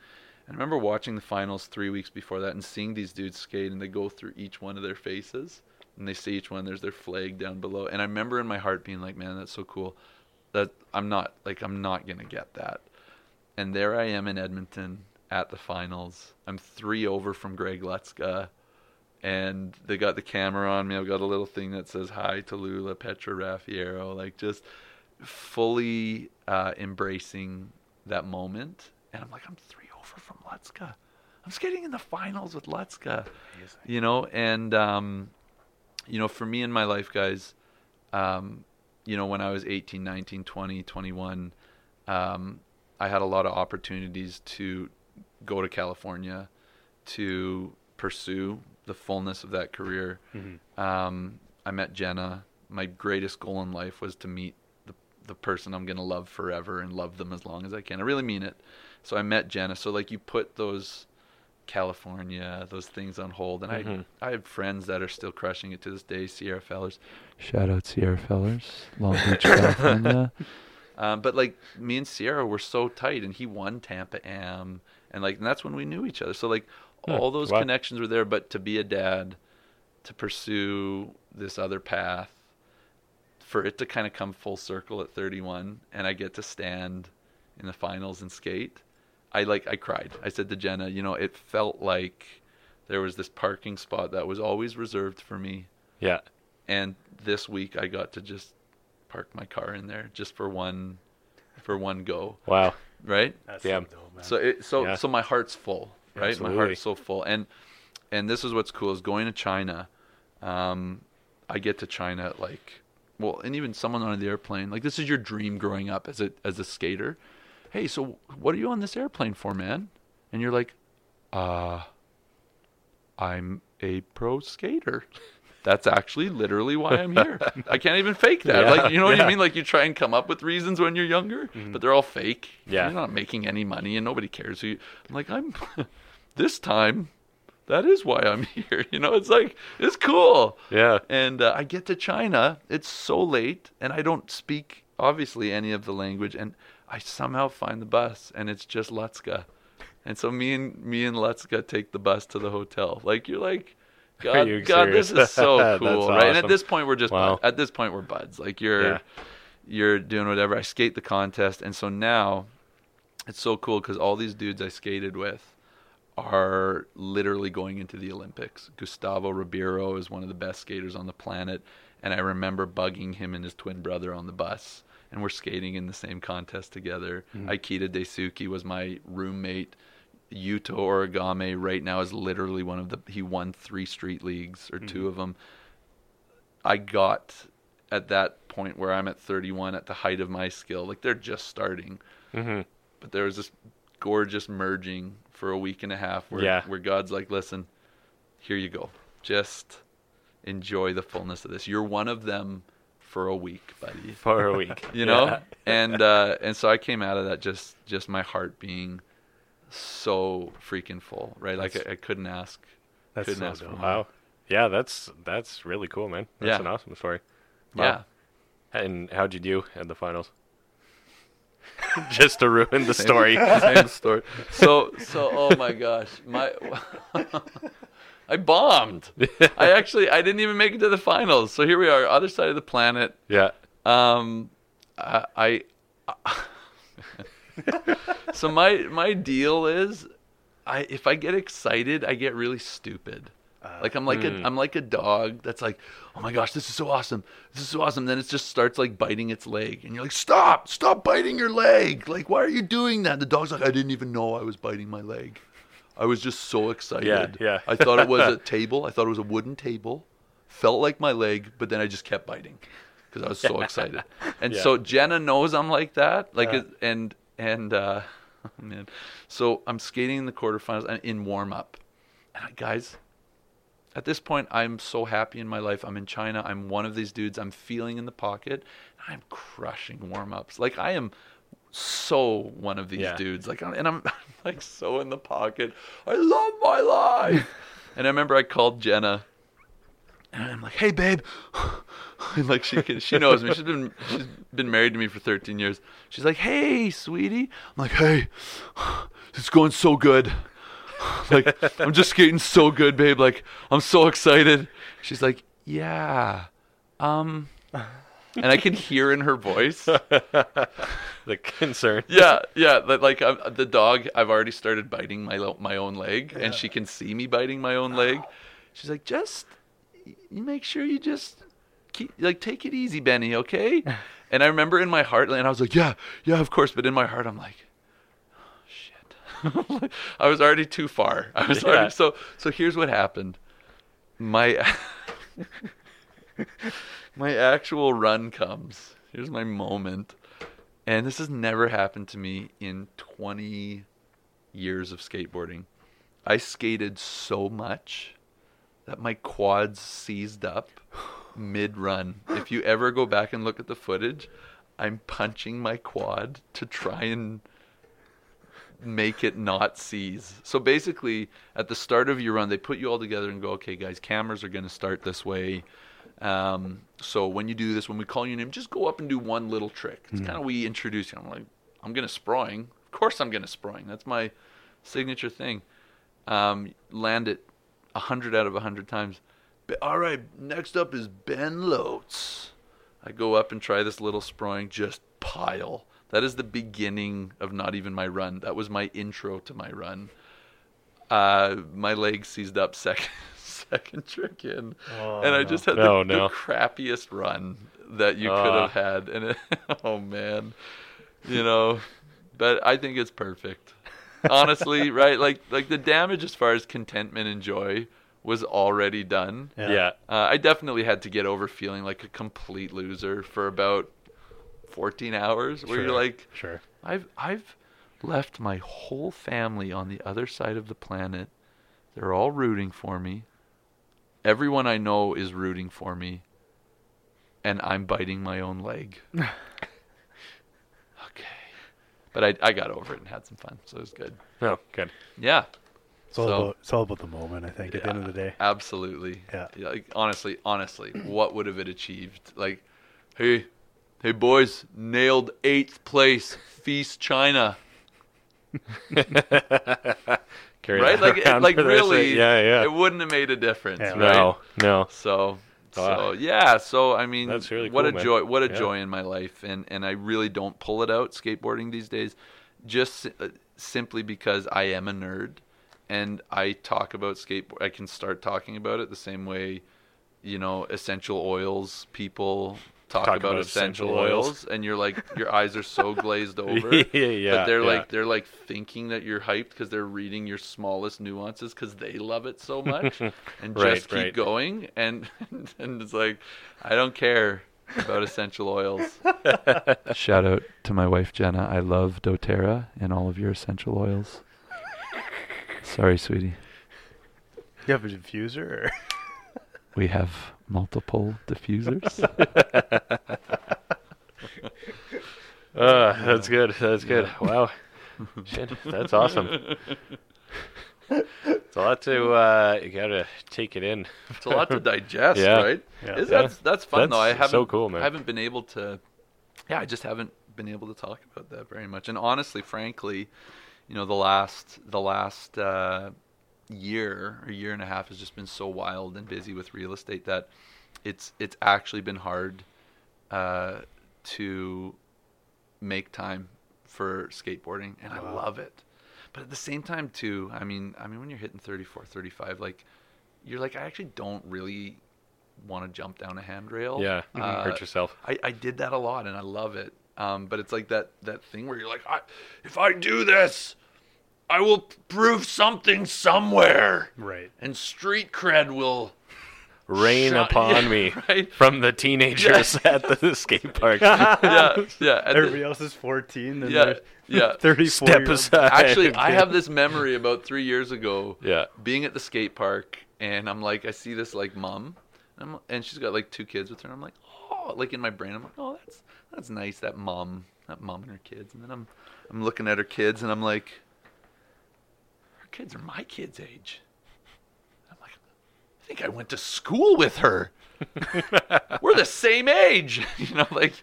And I remember watching the finals three weeks before that and seeing these dudes skate, and they go through each one of their faces, and they see each one. There's their flag down below, and I remember in my heart being like, "Man, that's so cool." That I'm not like I'm not gonna get that. And there I am in Edmonton at the finals. I'm three over from Greg Lutzka, and they got the camera on me. I've got a little thing that says "Hi to Lula Petra Raffiero," like just fully uh, embracing that moment. And I'm like, I'm three over from Lutzka. I'm skating in the finals with Lutzka. You know, and um, you know, for me in my life, guys, um, you know, when I was 18, 19, 20, 21, um, I had a lot of opportunities to go to California to pursue the fullness of that career. Um, I met Jenna. My greatest goal in life was to meet the, the person I'm going to love forever and love them as long as I can. I really mean it. So I met Jenna. So, like, you put those California, those things on hold. And
Mhm.
I, I have friends that are still crushing it to this day. Sierra Fellers, shout out Sierra Fellers, Long Beach, California. [LAUGHS] um, but like me and Sierra were so tight, and he won Tampa Am, and like and that's when we knew each other. So like
Hmm,
all those
wow.
connections were there. But to be a dad, to pursue this other path, for it to kind of come full circle at 31, and I get to stand in the finals and skate. I like I cried. I said to Jenna, you know, it felt like there was this parking spot that was always reserved for me,
Yeah.
and this week I got to just park my car in there just for one for one go,
Wow.
Right?
That's
Yeah.
so dope.
So it so
Yeah.
so my heart's full, right? My
Absolutely.
heart's so full, and and this is what's cool is going to China. Um, I get to China like, well, and even someone on the airplane, like this is your dream growing up as a as a skater. Hey, so what are you on this airplane for, man? And you're like, uh, I'm a pro skater. [LAUGHS] That's actually literally why I'm here. [LAUGHS] I can't even fake that.
Yeah,
like, you know what
yeah.
I mean? Like, you try and come up with reasons when you're younger, but they're all fake.
Yeah.
You're not making any money and nobody cares. who you, I'm like, I'm, [LAUGHS] this time, that is why I'm [LAUGHS] here. You know, it's like, it's cool.
Yeah.
And uh, I get to China. It's so late, and I don't speak obviously any of the language, and I somehow find the bus, and it's just Lutzka. And so me and me and Lutzka take the bus to the hotel. Like you're like, [LAUGHS] God, God, this is so [LAUGHS] cool, right? And at this point, we're just
Wow.
at this point we're buds. Like you're
Yeah.
you're doing whatever. I skate the contest, and so now it's so cool because all these dudes I skated with are literally going into the Olympics. Gustavo Ribeiro is one of the best skaters on the planet, and I remember bugging him and his twin brother on the bus and we're skating in the same contest together. Ikeda Daisuke was my roommate. Yuto Horigome right now is literally one of the he won three street leagues or two of them. I got at that point where I'm at 31 at the height of my skill. Like they're just starting.
Mhm.
But there was this gorgeous merging for a week and a half where
Yeah.
where God's like, "Listen, here you go. Just enjoy the fullness of this. You're one of them for a week, buddy."
For a week. [LAUGHS]
You know?
Yeah.
And uh and so I came out of that just just my heart being so freaking full, right? Like I, I couldn't ask
That's
couldn't
so
ask
dope.
Wow. Yeah, that's that's really cool, man. That's
Yeah.
an awesome story.
Yeah.
And how'd you do at the finals? [LAUGHS] Just to ruin the [LAUGHS] story. [LAUGHS]
Same story. So so oh my gosh, my I bombed. I actually I didn't even make it to the finals. So here we are, other side of the planet.
yeah.
Um, I, I [LAUGHS] so my my deal is, I if I get excited, I get really stupid. Uh, like I'm like a hmm. I'm like a dog that's like, oh my gosh, this is so awesome, this is so awesome. Then it just starts like biting its leg, and you're like, stop, stop biting your leg. Like, why are you doing that? The dog's like, I didn't even know I was biting my leg. I was just so excited.
yeah.
I thought it was [LAUGHS] a table. I thought it was a wooden table. Felt like my leg, but then I just kept biting because I was so [LAUGHS] excited. And
Yeah.
so Jenna knows I'm like that. Like,
Yeah.
it, and and uh, [LAUGHS] oh man, so I'm skating in the quarterfinals and in warm up, and guys. At this point, I'm so happy in my life. I'm in China. I'm one of these dudes. I'm feeling in the pocket. I'm crushing warm ups. Like I am so one of these
Yeah.
dudes. Like, and [LAUGHS] I'm like so in the pocket. I love my life. [LAUGHS] and I remember I called Jenna, and I'm like, "Hey, babe," [SIGHS] and like she can, she knows me. She's been she's been married to me for 13 years. She's like, "Hey, sweetie." I'm like, "Hey, [SIGHS] it's going so good." [SIGHS] like I'm just skating so good, babe. Like I'm so excited. She's like, "Yeah." Um [LAUGHS] and I can hear in her voice [LAUGHS]
The concern.
yeah, yeah. That like i the dog, I've already started biting my my own leg, and she can see me biting my own leg. She's like, just you make sure you just keep like take it easy, Benny, okay? [LAUGHS] And I remember in my heart, and I was like, yeah, yeah, of course. But in my heart, I'm like, oh, shit. [LAUGHS] I was already too far. I was
Yeah.
already so. So here's what happened. My [LAUGHS] my actual run comes. Here's my moment. And this has never happened to me in 20 years of skateboarding. I skated so much that my quads seized up mid run. If you ever go back and look at the footage, I'm punching my quad to try and make it not seize. So basically, at the start of your run, they put you all together and go, okay, guys, cameras are going to start this way. Um, so when you do this, when we call your name, just go up and do one little trick. It's kind of we introduce you. I'm like, I'm gonna sproing. Of course, I'm gonna sproing. That's my signature thing. Um, land it a hundred out of a hundred times. All right, next up is Ben Lotes. I go up and try this little sproing, just pile. That is the beginning of not even my run. That was my intro to my run. Uh, my leg seized up second [LAUGHS] second trick in, and I just had the,
Oh,
the crappiest run that you could
Ah.
have had. And it, [LAUGHS] oh man, you know, but I think it's perfect. Honestly, right? Like like the damage as far as contentment and joy was already done.
Yeah.
Uh, I definitely had to get over feeling like a complete loser for about 14 hours, where you're like,
sure.
I've I've left my whole family on the other side of the planet. They're all rooting for me. Everyone I know is rooting for me. And I'm biting my own leg. [LAUGHS] okay. But I I got over it and had some fun, so it was good.
Oh, good.
Yeah.
It's all
So-
about it's all about the moment. I think at the end of the day.
Absolutely.
Yeah.
Like honestly, honestly, what would have it achieved? Like, hey, hey boys, nailed eighth place, FISE China. [LAUGHS] Right? Like, it, like
for the rest of
really,
it. Yeah, yeah.
It wouldn't have made a difference,
Yeah.
right?
No, no.
So, so yeah. So I mean,
That's really
what
cool,
a
man.
joy! What a
Yeah.
joy in my life, and and I really don't pull it out skateboarding these days, just uh, simply because I am a nerd, and I talk about skateboard. I can start talking about it the same way, you know, essential oils people talk,
Talk
about,
about
essential,
essential
oils.
oils.
and you're like your eyes are so glazed [LAUGHS] over.
yeah, yeah.
but they're
yeah.
like they're like thinking that you're hyped because they're reading your smallest nuances because they love it so much [LAUGHS] and just keep
right.
going and [LAUGHS] and it's like I don't care about essential oils. Shout out to my wife Jenna. I love DoTerra and all of your essential oils. Sorry, sweetie.
You have a diffuser? Or?
We have multiple diffusers.
Uh, [LAUGHS] that's good. That's good. Wow. Shit, that's awesome. It's a lot to uh you gotta take it in.
It's a lot to digest,
Yeah.
right?
Yeah.
Is-
Yeah.
That's that's fun though. I haven't
so cool, man.
I haven't been able to. Yeah, I just haven't been able to talk about that very much. And honestly, frankly, you know, the last the last uh, year or year and a half has just been so wild and busy with real estate that it's it's actually been hard uh, to make time for skateboarding, and I love it. But at the same time, too, I mean, I mean, when you're hitting 34, 35, like you're like, I actually don't really want to jump down a handrail.
Yeah.
Uh,
hurt yourself.
I, I did that a lot and I love it. Um, but it's like that that thing where you're like, I, if I do this, I will prove something somewhere,
Right.
and street cred will.
Rain
shut-
upon
yeah,
me [LAUGHS]
right?
from the teenagers at the [LAUGHS] skate park. [LAUGHS]
Yeah, yeah. and the-
Everybody else is 14. And
Yeah,
they're
yeah.
34
Step aside.
Actually, I have this memory about three years ago.
Yeah.
Being at the skate park, and I'm like, I see this like mom, and, I'm, and she's got like two kids with her. And I'm like, oh, like in my brain, I'm like, oh, that's that's nice. That mom, that mom and her kids. And then I'm I'm looking at her kids, and I'm like, her kids are my kids' age. I'm like, I think I went to school with her. [LAUGHS] We're the same age, [LAUGHS] you know, like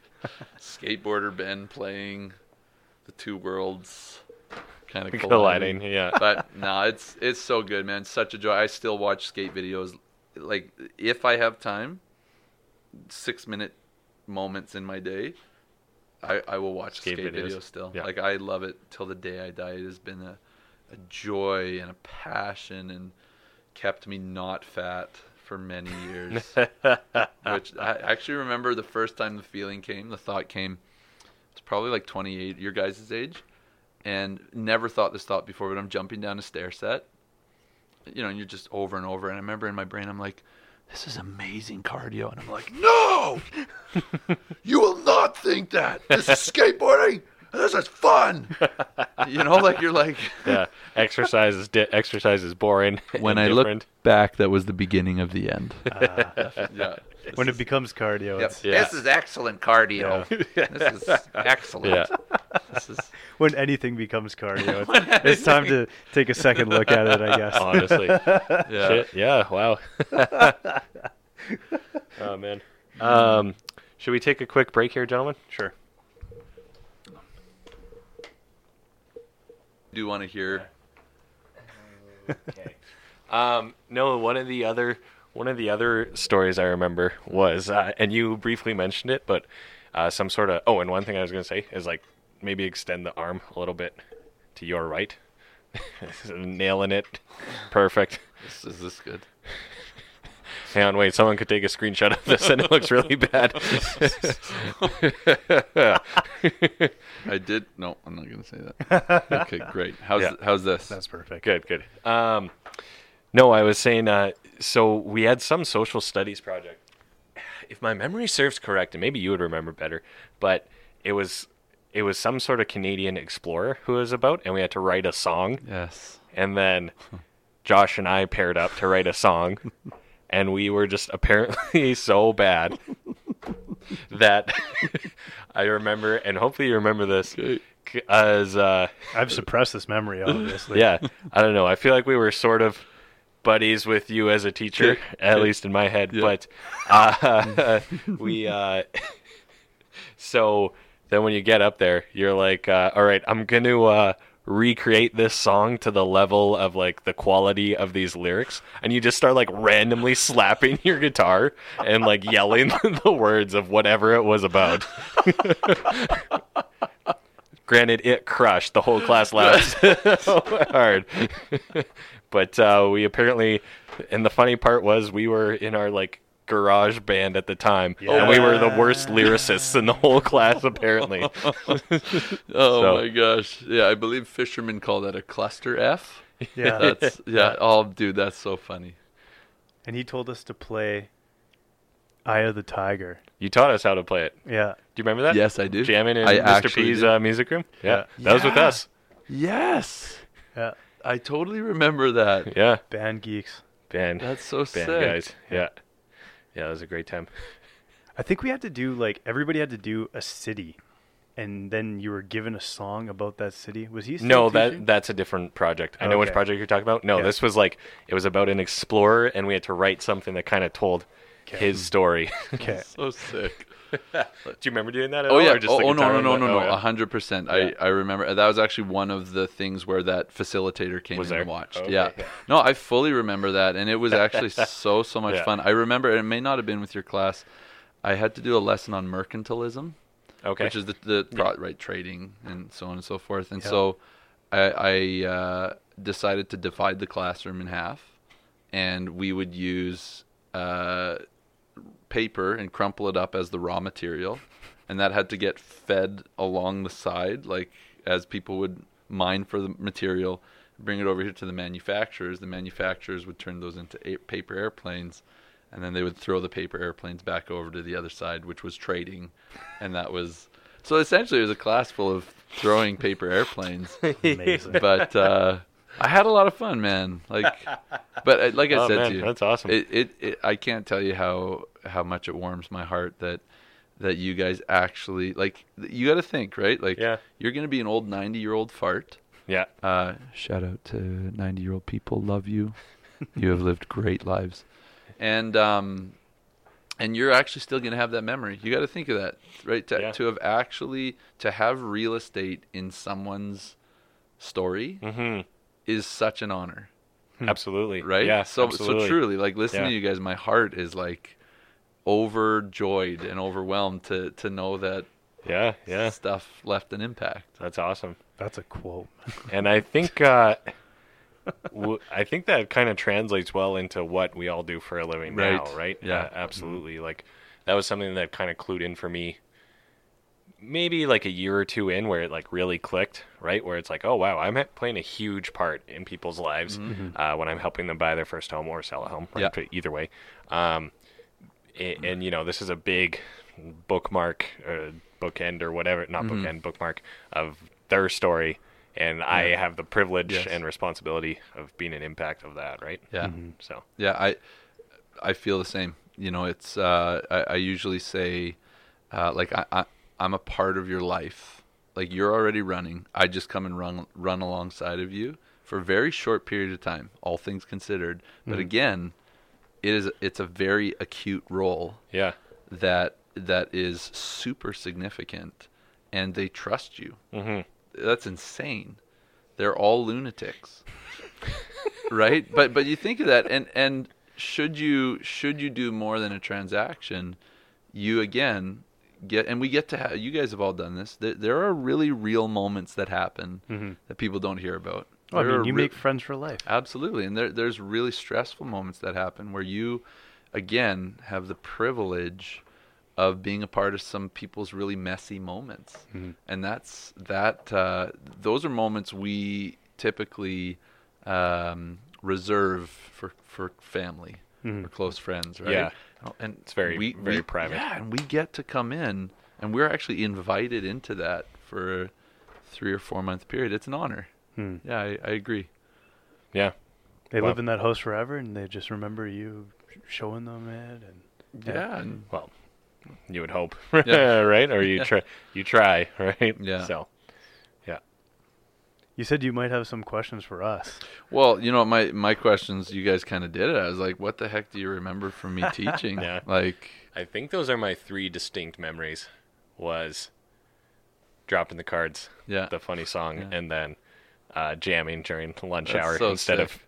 skateboarder Ben playing the two worlds kind of
Colliding, yeah.
but no, it's it's so good, man. Such a joy. I still watch skate videos. Like if I have time, six minute moments in my day, I, I will watch
Skate
skate,
videos.
videos still.
Yeah.
Like I love it till the day I die. It has been a, a joy and a passion and kept me not fat for many years. [LAUGHS] Which I actually remember the first time the feeling came, the thought came. It's probably like 28, your guys' age and never thought this thought before, but I'm jumping down a stair set, you know, and you're just over and over. And I remember in my brain, I'm like, this is amazing cardio. And I'm like, no, [LAUGHS] you will not think that. This is skateboarding. This is fun. [LAUGHS] you know, like you're like, [LAUGHS]
yeah. Exercise is di- exercise is boring. [LAUGHS]
when I
different.
look back, that was the beginning of the end. yeah.
When it becomes cardio,
Yep.
it's,
Yeah.
This is excellent cardio. This is excellent.
Yeah.
This is
when anything becomes cardio, it's, it's time to take a second look at it, I guess.
Honestly.
yeah.
Shit. Yeah. Wow. oh man. Um, should we take a quick break here, gentlemen?
Sure.
Do want to hear
Um, no, one of the other one of the other stories I remember was, uh, and you briefly mentioned it, but uh, some sort of. Oh, and one thing I was gonna say is like maybe extend the arm a little bit to your right. [LAUGHS] Nailing it, perfect.
this is this good.
Hang on, wait. Someone could take a screenshot of this, and it looks really bad. [LAUGHS]
I did. No, I'm not going to say that. [LAUGHS] Okay, great. How's
Yeah.
how's this?
That's perfect.
Good, good. Um, no, I was saying. Uh, so we had some social studies project. If my memory serves correct, and maybe you would remember better, but it was it was some sort of Canadian explorer who was about, and we had to write a song,
yes.
and then Josh and I paired up to write a song, [LAUGHS] and we were just apparently [LAUGHS] so bad [LAUGHS] that [LAUGHS] I remember, and hopefully you remember this, as uh,
I've suppressed this memory, obviously.
yeah, I don't know. I feel like we were sort of buddies with you as a teacher, at least in my head.
Yeah.
But uh, we, uh, so then when you get up there, you're like, uh, all right, I'm going to uh, recreate this song to the level of like the quality of these lyrics. And you just start like randomly [LAUGHS] slapping your guitar and like yelling [LAUGHS] the words of whatever it was about. [LAUGHS] Granted, it crushed. The whole class laughed hard. but uh, we apparently, and the funny part was, we were in our like garage band at the time, and we were the worst lyricists in the whole class [LAUGHS] apparently. [LAUGHS]
Oh
So-
my gosh. Yeah, I believe fishermen called that a cluster F.
Yeah. [LAUGHS]
That's yeah. Oh, dude, that's so funny.
and he told us to play Eye of the Tiger.
you taught us how to play it.
Yeah.
Do you remember that?
Yes, I do.
Jamming in
I
Mr. P's uh, music room. Yeah, that was with us.
Yes,
Yeah.
I totally remember that.
Yeah,
Band geeks.
band,
That's so
band
sick.
guys. Yeah, yeah, it was a great time.
I think we had to do like everybody had to do a city, and then you were given a song about that city. Was he? Still
No,
teaching?
that that's a different project. I know which project you're talking about. No,
Yeah.
this was like it was about an explorer, and we had to write something that kind of told his story. [LAUGHS] [LAUGHS]
okay.
So sick. [LAUGHS]
Do you remember doing that? At
Oh
all,
yeah.
or just
Oh,
the
oh, no
guitar
no no no
Oh,
no.
yeah.
A hundred percent.
Yeah.
I I remember that was actually one of the things where that facilitator came
Was
in and watched.
Okay,
yeah.
yeah.
No, I fully remember that, and it was actually so so much
Yeah.
fun. I remember and it may not have been with your class. I had to do a lesson on mercantilism.
Okay.
which is the, the pro- right trading and so on and so forth. And
Yeah.
so I, I uh, decided to divide the classroom in half, and we would use uh, paper and crumple it up as the raw material, and that had to get fed along the side, like as people would mine for the material, bring it over here to the manufacturers. The manufacturers would turn those into paper airplanes. And then they would throw the paper airplanes back over to the other side, which was trading, and that was so essentially it was a class full of throwing paper airplanes. [LAUGHS]
Amazing.
But uh, I had a lot of fun, man. Like, [LAUGHS] but uh, like I
Oh,
said
man,
to you,
that's awesome.
It, it, it I can't tell you how how much it warms my heart that that you guys actually like. You got to think, right? Like,
Yeah.
you're gonna be an old ninety year old fart.
yeah.
Uh, shout out to 90 year old people. Love you. [LAUGHS] you have lived great lives. And um, and you're actually still going to have that memory. You got to think of that, right? To,
Yeah.
to have actually to have real estate in someone's story
hmm
is such an honor,
Absolutely.
right?
Yeah.
So
absolutely.
so truly, like listening
Yeah.
to you guys, my heart is like overjoyed and overwhelmed to to know that
Yeah. Yeah.
stuff left an impact.
That's awesome.
That's a quote. [LAUGHS]
and I think uh, w- I think that kind of translates well into what we all do for a living now,
Right.
right?
Yeah.
Uh, absolutely. Like that was something that kind of clued in for me. Maybe like a year or two in, where it like really clicked, right? Where it's like, oh wow, I'm playing a huge part in people's lives uh, when I'm helping them buy their first home or sell a home, right?
Yeah.
Either way, um, a- and, you know, this is a big bookmark, or bookend, or whatever, not
Mm-hmm.
bookend, bookmark of their story, and I have the privilege
Yes.
and responsibility of being an impact of that, right?
Yeah.
So
Yeah, I I feel the same. You know, it's uh, I, I usually say uh, like I, I I'm a part of your life. Like you're already running. I just come and run run alongside of you for a very short period of time, all things considered. But again, it is it's a very acute role
yeah,
that that is super significant, and they trust you.
hmm
That's insane. They're all lunatics. [LAUGHS] right? But but you think of that and and should you should you do more than a transaction, you again get and we get to have you guys have all done this. There, there are really real moments that happen that people don't hear about.
Oh, I mean, you
re-
make friends for life.
Absolutely, and there there's really stressful moments that happen where you, again, have the privilege of being a part of some people's really messy moments, and that's that. Uh, those are moments we typically um, reserve for for family, or close friends, right?
Yeah.
And
It's very-
we,
very
we-
private.
Yeah, and we get to come in, and we're actually invited into that for a three or four month period. It's an honor.
Hmm.
Yeah, I, I agree.
yeah,
They
Wow.
live in that house forever, and they just remember you showing them it. And
Yeah, and
well, you would hope, [LAUGHS]
Yeah.
right? Or you [LAUGHS] try, you try, [LAUGHS] right?
Yeah.
So, yeah,
you said you might have some questions for us.
well, you know, my my questions, you guys kind of did it. I was like, what the heck do you remember from me [LAUGHS] teaching?
Yeah.
Like,
I think those are my three distinct memories. Was dropping the cards,
yeah,
the funny song,
Yeah.
and then uh, jamming during lunch
That's
hour
so
instead
sick.
of,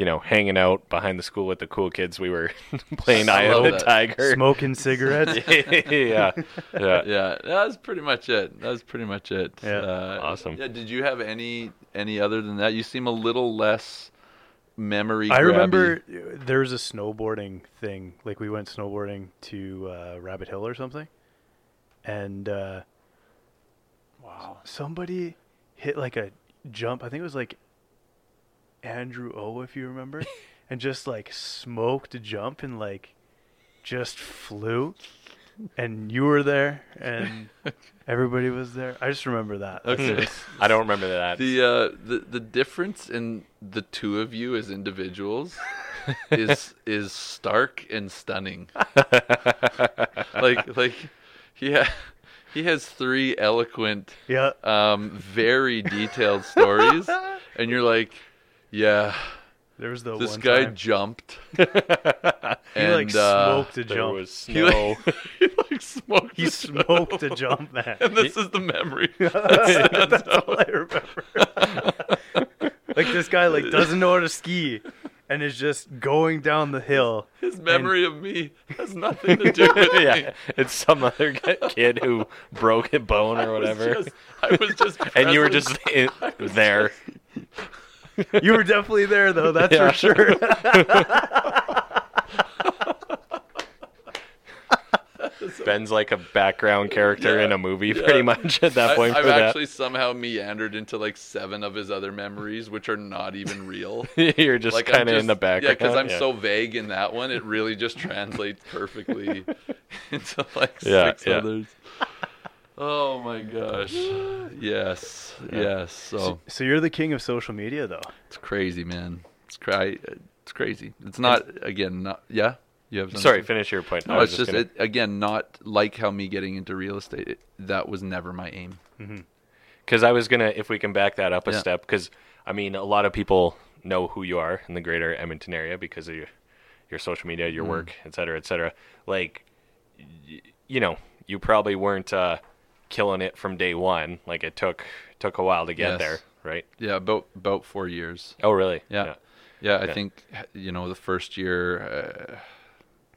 you know, hanging out behind the school with the cool kids. We were [LAUGHS] playing
I
Eye of
love
the
that.
Tiger.
Smoking cigarettes. [LAUGHS]
yeah, [LAUGHS] yeah.
yeah, That was pretty much it. That was pretty much it.
Yeah.
Uh,
Awesome.
Yeah. Did you have any any other than that? You seem a little less memory.
I
grabby.
remember there was a snowboarding thing. Like we went snowboarding to uh, Rabbit Hill or something, and uh, wow, somebody hit like a jump. I think it was like Andrew O, if you remember, [LAUGHS] and just like smoked a jump and like just flew. And you were there, and [LAUGHS] everybody was there. I just remember that.
Okay.
I don't remember that.
the uh, the the difference in the two of you as individuals [LAUGHS] is is stark and stunning. like like he ha- he has three eloquent,
Yeah.
um, very detailed stories, and you're like, yeah,
There was the
this
one
guy
time
jumped. [LAUGHS]
he
and
like
uh,
smoked a
there
jump.
was [LAUGHS]
he
snow.
like, [LAUGHS] he like smoked.
He
a
smoked a
jump.
jump, man.
And this is the memory.
That's all I remember. like this guy like doesn't know how to ski and is just going down the hill.
His memory of me has nothing to do with me.
yeah, it's some other g- kid who broke a bone or
I was
whatever,
just- I was just
and you were
present.
just in, there. [LAUGHS]
You were definitely there though, that's
Yeah.
for sure. [LAUGHS] [LAUGHS]
Ben's like a background character
Yeah,
in a movie,
yeah.
pretty much at that
I,
point.
I've
for that.
actually somehow meandered into like seven of his other memories, which are not even real.
You're just
like
kind of in the
just-
background.
Yeah, because I'm so vague in that one, it really just translates perfectly into like
Yeah,
six
yeah.
others. Oh my gosh! [GASPS] Yes, yes. So
so you're the king of social media though.
it's crazy, man. It's cry. It's crazy. It's not again. Not yeah. You have
Sorry, finish your point. I
No,
was
it's just
gonna-
it, again not like how me getting into real estate. It, that was never my aim.
Because I was gonna, if we can back that up a
Yeah.
step, because I mean, a lot of people know who you are in the greater Edmonton area because of your your social media, your
Mm.
work, et cetera, et cetera. Like, y- you know, you probably weren't uh, killing it from day one. Like, it took took a while to get
Yes.
there, right?
Yeah, about about four years.
Oh, really?
Yeah. Yeah, I
Yeah.
think you know the first year uh,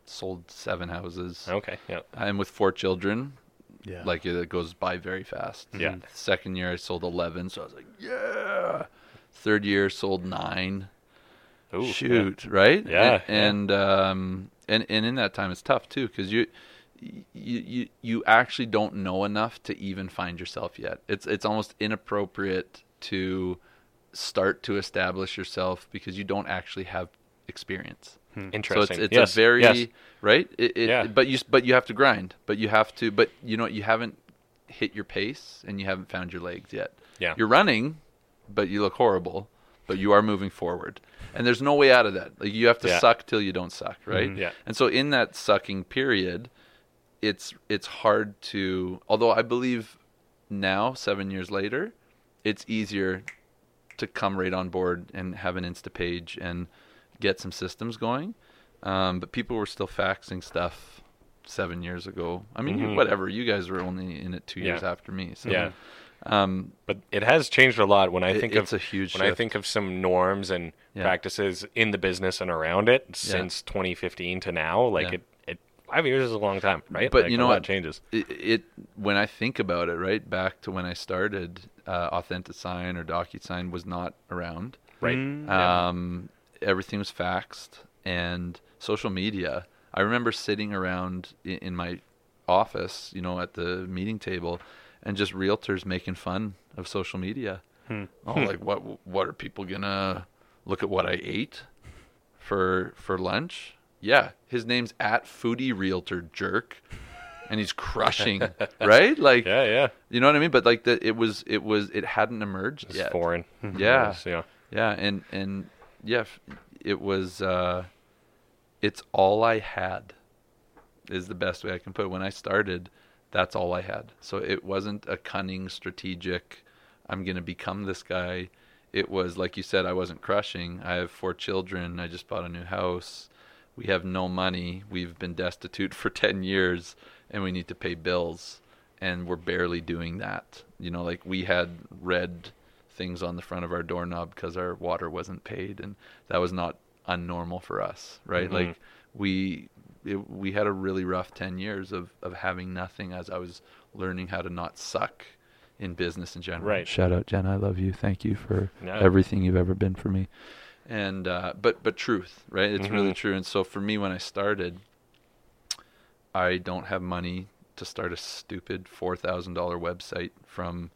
sold seven houses,
Okay. Yeah.
and with four children,
Yeah.
like it goes by very fast.
Yeah.
Second year I sold eleven, so I was like, yeah. Third year sold nine.
Ooh,
Shoot, right?
Yeah,
And and, um and and in that time it's tough too because you. You, you you actually don't know enough to even find yourself yet. It's it's almost inappropriate to start to establish yourself because you don't actually have experience.
Yeah.
So it's, it's
yes.
a very
yes.
right. It, it,
Yeah.
But you but you have to grind. But you have to. But you know what? You haven't hit your pace and you haven't found your legs yet.
Yeah.
You're running, but you look horrible. But you are moving forward, and there's no way out of that. Like you have to
Yeah.
suck till you don't suck, right?
Mhm. Yeah.
And so in that sucking period, it's it's hard to. Although I believe now, seven years later, it's easier to come right on board and have an Insta page and get some systems going. Um, but people were still faxing stuff seven years ago. I mean, you-
Mhm.
whatever. You guys were only in it two years after me. So,
Yeah.
Um,
But it has changed a lot when I think of when I think of some norms and
Yeah.
practices in the business and around it since 2015 to now. Like
Yeah.
it five years is a long time, right?
But
Like,
you know what?
changes.
it, it when I think about it, right back to when I started, uh, AuthentiSign or DocuSign was not around.
Right.
Mm,
Um, everything was faxed and social media. I remember sitting around in, in my office, you know, at the meeting table, and just realtors making fun of social media.
Hmm.
Oh, like [LAUGHS] what? What are people gonna look at what I ate for for lunch? Yeah, his name's at Foodie Realtor Jerk, and he's crushing, [LAUGHS] right? Like,
Yeah, yeah.
you know what I mean? But like that, it was, it was, it hadn't emerged
It's
yet.
foreign.
Yeah.
Yes, yeah.
Yeah, and and yeah, it was. uh It's all I had. Is the best way I can put it. When I started, that's all I had. So it wasn't a cunning, strategic. I'm gonna become this guy. It was like you said. I wasn't crushing. I have four children. I just bought a new house. We have no money. We've been destitute [LAUGHS] for ten years, and we need to pay bills. And we're barely doing that. You know, like we had red things on the front of our doorknob because our water wasn't paid, and that was not unnormal for us, right?
Mhm.
Like we it, we had a really rough ten years of of having nothing as I was learning how to not suck in business in general.
Right.
Shout out Jen, I love you. Thank you for
Yeah.
everything you've ever been for me. And uh, but but truth, right? It's really
Mhm.
true. And so for me, when I started, I don't have money to start a stupid four thousand dollar website from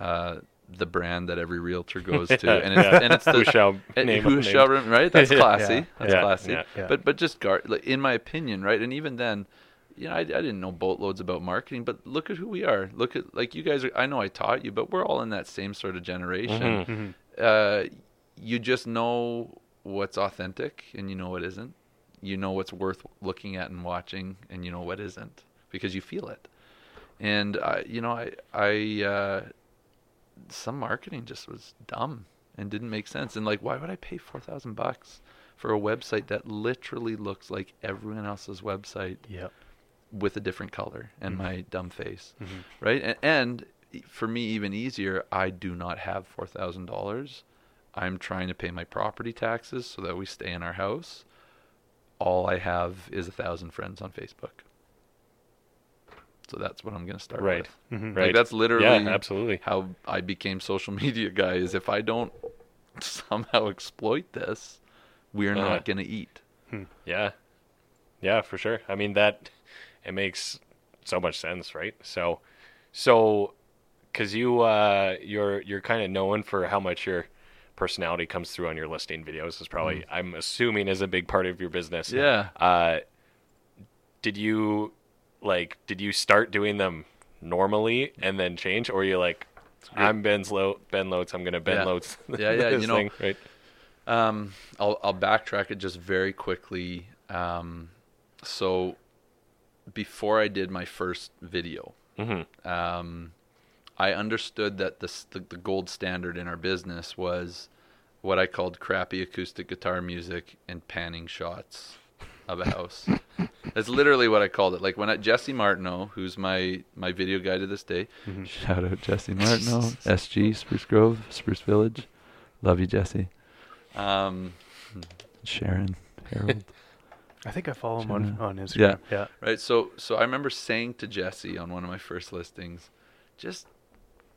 uh, the brand that every realtor goes to, and it's,
Yeah.
and it's the
Who shall
and
name
who shall right? That's [LAUGHS] classy.
Yeah.
That's
Yeah.
classy. But but just guard, like, in my opinion, right? And even then, you know, I, I didn't know boatloads about marketing. But look at who we are. Look at like you guys are. I know I taught you, but we're all in that same sort of generation.
Mhm.
Mhm.
Uh, you just know what's authentic, and you know what isn't. You know what's worth looking at and watching, and you know what isn't because you feel it. And I, you know, I I. Uh, some marketing just was dumb and didn't make sense. And like, why would I pay four thousand bucks for a website that literally looks like everyone else's website
Yep.
with a different color and my dumb face,
Mhm.
right? And, and for me, even easier, I do not have four thousand dollars. I'm trying to pay my property taxes so that we stay in our house. All I have is a thousand friends on Facebook. So that's what I'm going to start
Right.
with.
Mhm.
Right.
Like that's literally
Yeah, absolutely.
how I became social [LAUGHS] media guy is if I don't [LAUGHS] somehow exploit this, we're
Uh-huh.
not going to eat.
Yeah. Yeah, for sure. I mean that it makes so much sense, right? So so cuz you uh you're you're kind of known for how much your personality comes through on your listing videos is probably I'm assuming is a big part of your business.
Mm. Yeah.
Uh did you like did you start doing them normally and then change or you like I'm Ben's Lo- Ben Lotes, I'm going to Ben
Yeah.
Lotes. [LAUGHS]
Yeah, yeah,
this
you know-
thing, right?
Um, I'll I'll backtrack it just very quickly. Um, so before I did my first video,
Mhm.
um, I understood that this, the the gold standard in our business was what I called crappy acoustic guitar music and panning shots of a house. [LAUGHS] That's literally what I called it. Like when I, Jesse Martineau, who's my my video guy to this day, [LAUGHS] shout out Jesse Martineau, [LAUGHS] SG Spruce Grove, Spruce Village, love you Jesse. Um, Sharon, Harold.
I think I follow him on,
Should've-
on Instagram.
Yeah.
Yeah.
Right. So so I remember saying to Jesse on one of my first listings, just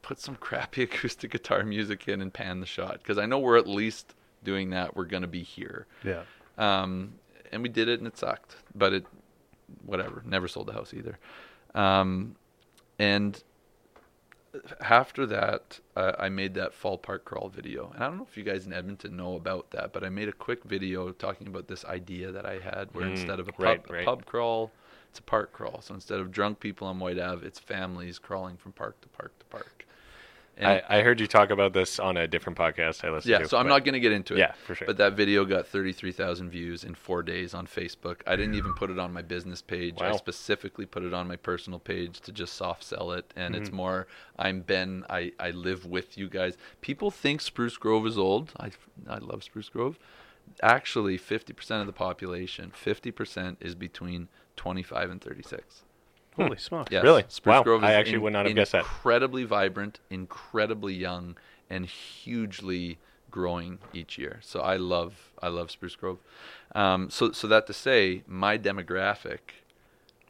put some crappy [LAUGHS] acoustic guitar music in and pan the shot because I know we're at least doing that. We're gonna be here.
Yeah.
Um, and we did it and it sucked, but it whatever. Never sold the house either. Um, and after that, uh, I made that fall park crawl video, and I don't know if you guys in Edmonton know about that, but I made a quick video talking about this idea that I had, where
Mm,
instead of a pub,
right,
a
right.
pub crawl, it's a park crawl. So instead of drunk people on Whyte Ave, it's families crawling from park to park to park.
I, I heard you talk about this on a different podcast I listened
yeah,
to.
Yeah, so I'm
but-
not going to get into it.
Yeah, for sure.
But that video got 33,000 views in four days on Facebook. I didn't even put it on my business page.
Wow.
I specifically put it on my personal page to just soft sell it. And
Mm-hmm.
it's more, I'm Ben. I, I live with you guys. People think Spruce Grove is old. I, I love Spruce Grove. Actually, 50% of the population, 50% is between 25 and 36.
Holy smokes.
Yes.
Really?
Spruce
Wow.
Grove
I
is
actually would not have guessed that.
Incredibly vibrant, incredibly young, and hugely growing each year. So I love I love Spruce Grove. Um, so so that to say, my demographic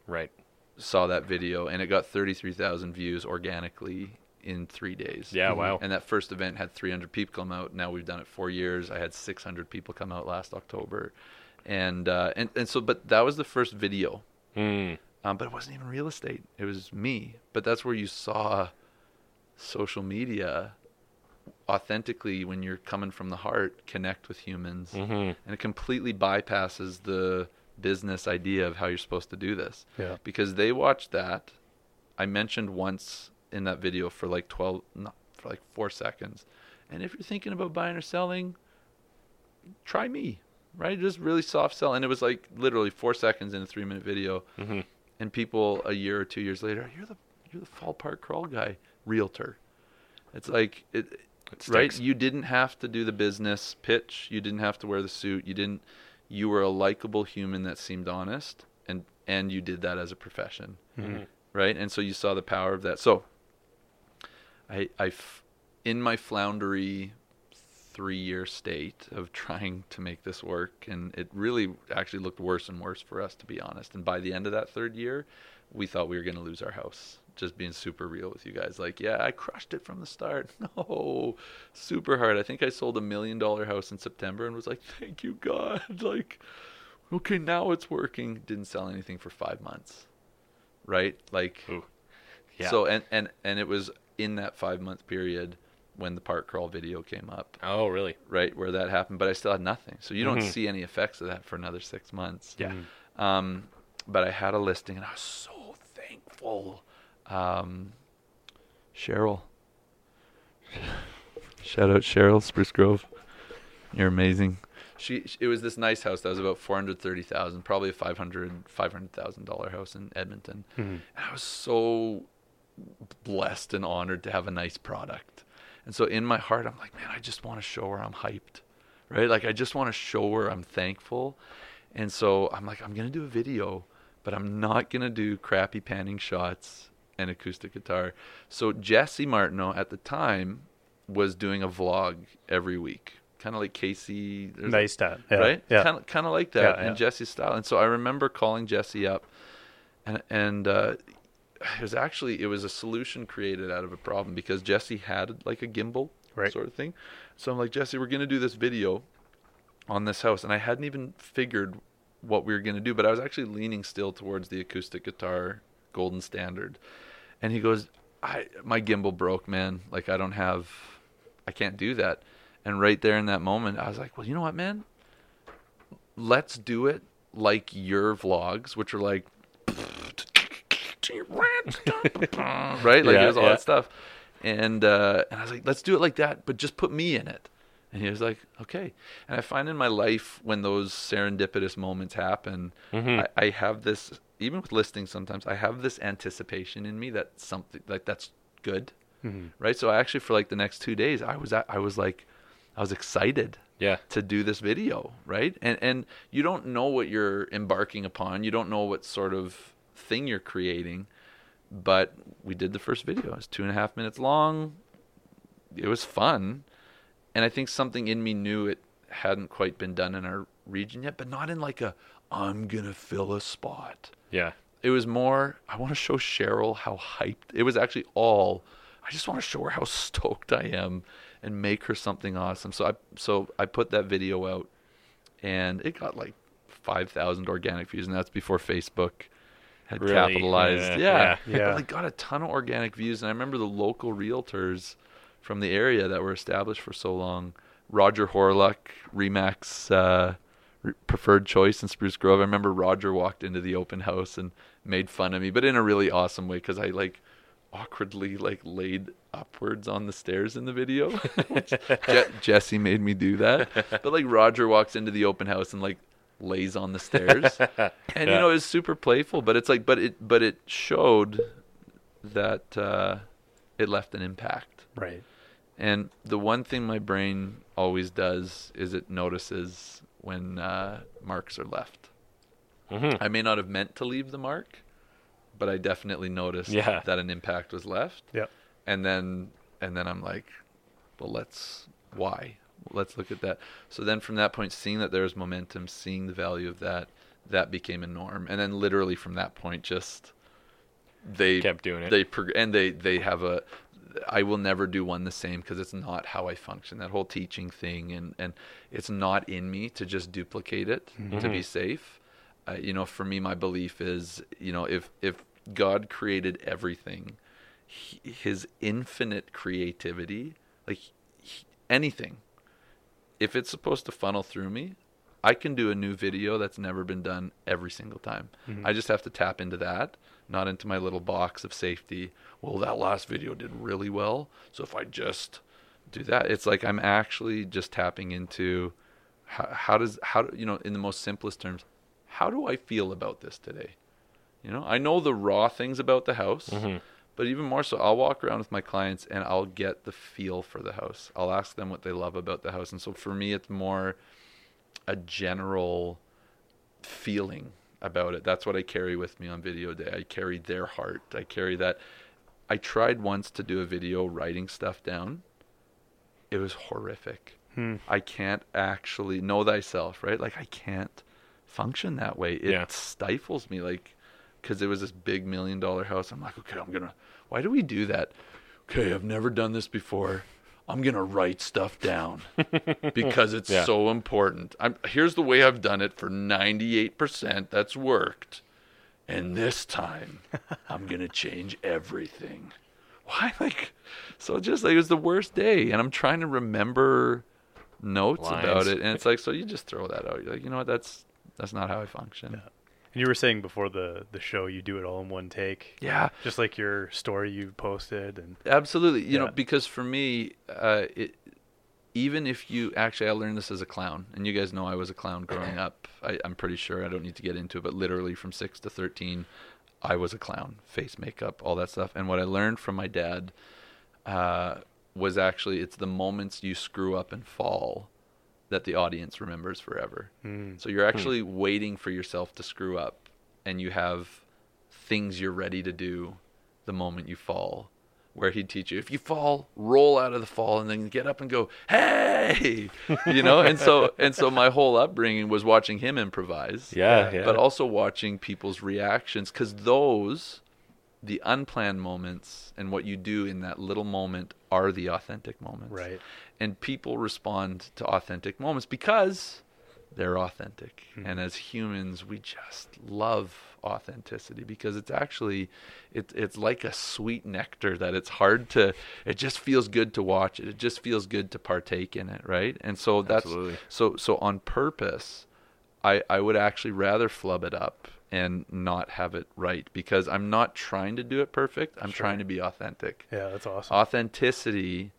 Right.
saw that video and it got 33,000 views organically in three days.
Yeah, wow.
And that first event had 300 people come out. Now we've done it four years. I had 600 people come out last October, and uh, and and so but that was the first video.
Mm.
Um, but it wasn't even real estate. It was me. But that's where you saw social media authentically when you're coming from the heart connect with humans.
Hmm
and it completely bypasses the business idea of how you're supposed to do this.
Yeah.
because they watched that. I mentioned once in that video for like 12 not for like 4 seconds. And if you're thinking about buying or selling try me right? Just really soft sell. And it was like literally 4 seconds in a 3 minute video.
Hmm
and people a year or two years later, you're the you're the fall park crawl guy, realtor. It's like it,
It
right. You didn't have to do the business pitch. You didn't have to wear the suit. You didn't. You were a likable human that seemed honest, and and you did that as a profession,
Mm-hmm.
right? And so you saw the power of that. So, I I f- in my floundery three year state of trying to make this work and it really actually looked worse and worse for us to be honest and by the end of that third year we thought we were going to lose our house just being super real with you guys. Like, yeah, I crushed it from the start. [LAUGHS] No, super hard. I think I sold a million dollar house in September and was like, thank you, God. [LAUGHS] Like, okay, now it's working. Didn't sell anything for five months, right? Like,
Ooh. Yeah.
so and and and it was in that five month period when the park crawl video came up,
oh, really?
right where that happened. But I still had nothing, so you don't
Mhm.
see any effects of that for another six months.
Yeah.
Um, but I had a listing, and I was so thankful. Um, Cheryl, [LAUGHS] shout out Cheryl Spruce Grove, you're amazing. She, it was this nice house that was about four hundred thirty thousand, probably a five hundred five hundred thousand dollar house in Edmonton. And I was so blessed and honored to have a nice product. And so in my heart, I'm like, man, I just want to show her I'm hyped, right? Like I just want to show her I'm thankful. And so I'm like, I'm gonna do a video, but I'm not gonna do crappy panning shots and acoustic guitar. So Jesse Martineau at the time was doing a vlog every week, kind of like Casey.
dad. Yeah.
right?
Yeah.
Kind of, kind of like that
Yeah,
in
yeah.
Jesse's style. And so I remember calling Jesse up, and and uh, it was actually it was a solution created out of a problem because Jesse had like a gimbal
Right.
sort of thing. So I'm like Jesse, we're gonna do this video on this house, and I hadn't even figured what we were gonna do, but I was actually leaning still towards the acoustic guitar golden standard. And he goes, I my gimbal broke, man. Like I don't have I can't do that. And right there in that moment, I was like, well, you know what, man? Let's do it like your vlogs, which are like [LAUGHS] [LAUGHS] right? Like
Yeah,
there's all
yeah.
that stuff. And uh, and I was like, let's do it like that, but just put me in it. And he was like, okay. And I find in my life when those serendipitous moments happen,
Mm-hmm.
I, I have this, even with listings sometimes, I have this anticipation in me that something like that's good, right? So I actually for like the next two days, I was at, I was like, I was excited
Yeah.
to do this video, right? And and you don't know what you're embarking upon. You don't know what sort of thing you're creating. But we did the first video. It was two and a half minutes long. It was fun. And I think something in me knew it hadn't quite been done in our region yet, but not in like a I'm gonna fill a spot.
Yeah.
It was more I want to show Cheryl how hyped. It was actually all I just want to show her how [LAUGHS] stoked I am and make her something awesome. So I so I put that video out and it got like 5,000 organic views and that's before Facebook had
Really?
capitalized.
Yeah,
Yeah.
yeah.
Yeah.
But like got a ton of organic views and I remember the local realtors from the area that were established for so long. Roger Horluck, Remax uh, preferred choice in Spruce Grove. I remember Roger walked into the open house and made fun of me, but in a really awesome way because I like awkwardly like laid upwards on the stairs in the video. [LAUGHS] Je- Jesse made me do that, [LAUGHS] but like Roger walks into the open house and like lays on the stairs, [LAUGHS] and you
Yeah.
know it's super playful, but it's like, but it but it showed that uh, it left an impact.
Right.
And the one thing my brain always does is it notices when uh, marks are left.
Mhm.
I may not have meant to leave the mark, but I definitely noticed
Yeah.
that an impact was left.
Yeah.
And then and then I'm like, well, let's why? Let's look at that. So then from that point, seeing that there was momentum, seeing the value of that, that became a norm. And then literally from that point, just they
Kept doing it.
They and they they have a. I will never do one the same because it's not how I function. That whole teaching thing, and and it's not in me to just duplicate it to be safe. Uh, you know, for me, my belief is, you know, if if God created everything, he, His infinite creativity, like he- anything, if it's supposed to funnel through me, I can do a new video that's never been done every single time. Mm-hmm. I just have to tap into that, not into my little box of safety. Well, that last video did really well, so if I just do that, it's like I'm actually just tapping into how, how does how do- you know in the most simplest terms, how do I feel about this today? You know, I know the raw things about the house, mm-hmm. But even more so, I'll walk around with my clients and I'll get the feel for the house. I'll ask them what they love about the house, and so for me, it's more a general feeling about it. That's what I carry with me on video day. I carry their heart. I carry that. I tried once to do a video writing stuff down. It was horrific. Hmm. I can't actually know thyself, right? Like I can't function that way. It
Yeah.
stifles me. Like because it was this big million dollar house. I'm like, okay, I'm gonna. Why do we do that? Okay, I've never done this before. I'm gonna write stuff down [LAUGHS] because it's
Yeah.
so important. I'm, here's the way I've done it for 98%. That's worked, and this time [LAUGHS] I'm gonna change everything. Why, like, so just like it was the worst day, and I'm trying to remember notes
Lines.
about it, and it's like, so you just throw that out. You're like, you know what? That's that's not how I function.
And you were saying before the the show you do it all in one take.
Yeah.
Just like your story you posted and
Absolutely. You know, because for me, uh, it, even if you actually, I learned this as a clown, and you guys know I was a clown growing [CLEARS THROAT] up. I, I'm pretty sure I don't need to get into it, but literally from six to thirteen, I was a clown, face makeup, all that stuff. And what I learned from my dad uh, was actually it's the moments you screw up and fall that the audience remembers forever. Hmm. So you're hmm. actually waiting for yourself to screw up, and you have things you're ready to do the moment you fall. Where he'd teach you, if you fall, roll out of the fall, and then get up and go, "Hey!" [LAUGHS] You know. and so, and so, my whole upbringing was watching him improvise
Yeah, yeah.
but also watching people's reactions because those the unplanned moments and what you do in that little moment are the authentic moments
Right.
And people respond to authentic moments because they're authentic hmm. and as humans we just love authenticity because it's actually it, it's like a sweet nectar that it's hard to it just feels good to watch it it just feels good to partake in it right and so that's
Absolutely.
so so on purpose I, I would actually rather flub it up and not have it right because I'm not trying to do it perfect. I'm trying to be authentic.
yeah, that's awesome.
Authenticity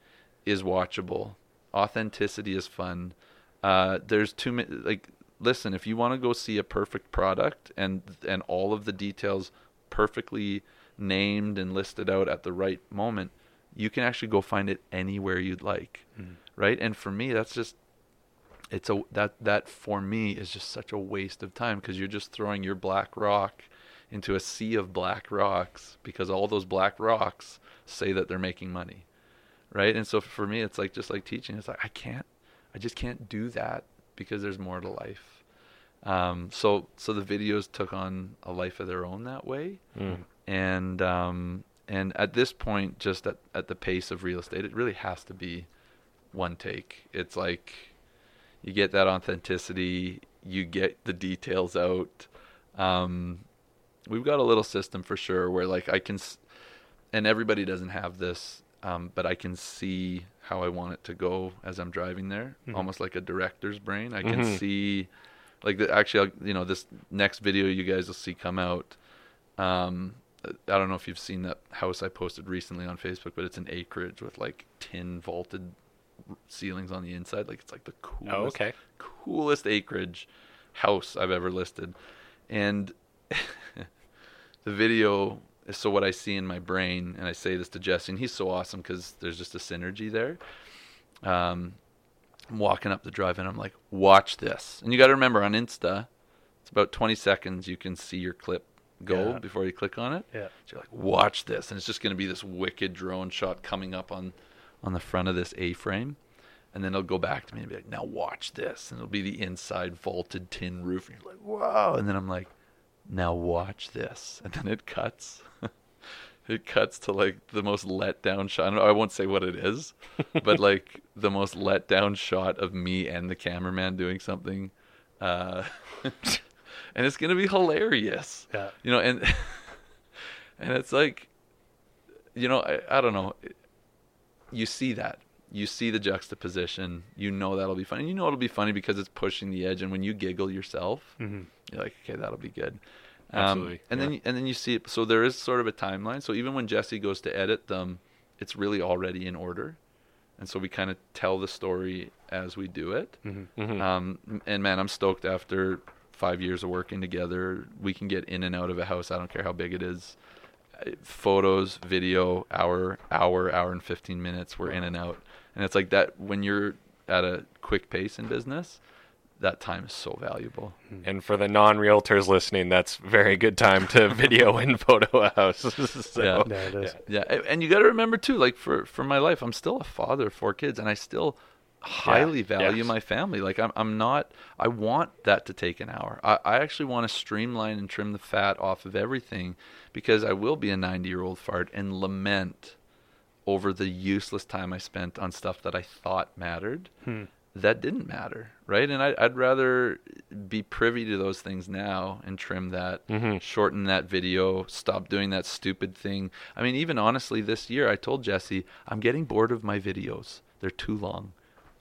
is watchable. Authenticity is fun. Uh, there's too many. Like, listen, if you want to go see a perfect product and and all of the details perfectly named and listed out at the right moment, you can actually go find it anywhere you'd like, right? And for me, that's just it's a that that for me is just such a waste of time because you're just throwing your black rock into a sea of black rocks because all those black rocks say that they're making money right? And so for me it's like just like teaching it's like i can't i just can't do that because there's more to life. Um, so so the videos took on a life of their own that way. And um, and at this point just at, at the pace of real estate it really has to be one take. It's like you get that authenticity you get the details out. Um, we've got a little system for sure where like i can s- and everybody doesn't have this um, but i can see how i want it to go as i'm driving there almost like a director's brain i can see like the, actually I'll, you know this next video you guys will see come out um, I don't know if you've seen that house I posted recently on Facebook, but it's an acreage with like tin vaulted ceilings on the inside. Like it's like the coolest,
Oh, okay.
coolest acreage house I've ever listed. And [LAUGHS] the video is so what I see in my brain, and I say this to Jesse, and he's so awesome because there's just a synergy there. Um, I'm walking up the drive, and I'm like, "Watch this!" And you got to remember on Insta, it's about 20 seconds. You can see your clip go
Yeah.
before you click on it.
Yeah.
So you're like, "Watch this!" And it's just going to be this wicked drone shot coming up on on the front of this A-frame. And then it'll go back to me and be like, now watch this. And it'll be the inside vaulted tin roof. And you're like, whoa. And then I'm like, now watch this. [LAUGHS] And then it cuts. [LAUGHS] it cuts to like the most let down shot. I, don't know, I won't say what it is, [LAUGHS] but like the most let down shot of me and the cameraman doing something. Uh, and it's going to be hilarious.
Yeah.
You know, and, and it's like, you know, I, I don't know. You see that. You see the juxtaposition. You know that'll be funny. You know it'll be funny because it's pushing the edge. And when you giggle yourself,
Mm-hmm.
you're like, okay, that'll be good.
Absolutely,
Um, and then and then you see it. So there is sort of a timeline. So even when Jesse goes to edit them, it's really already in order. And so we kind of tell the story as we do it. Um, and man, I'm stoked after five years of working together. We can get in and out of a house. I don't care how big it is. Uh, Photos, video, hour, hour, hour and 15 minutes. We're in and out. And it's like that when you're at a quick pace in business, that time is so valuable. Hmm.
And for the non-realtors listening, that's very good time to [LAUGHS] video and photo a [LAUGHS] house. so,
Yeah.
Yeah, it is.
Yeah, a- and you got to remember too, like for for my life, I'm still a father of four kids, and I still highly value
yes.
my family. Like I'm, I'm not. I want that to take an hour. I, I actually want to streamline and trim the fat off of everything because I will be a 90 year old fart and lament over the useless time I spent on stuff that I thought mattered. Hmm. That didn't matter, right? And I, I'd rather be privy to those things now and trim that, mm-hmm. shorten that video, stop doing that stupid thing. I mean, even honestly, this year I told Jesse I'm getting bored of my videos. They're too long.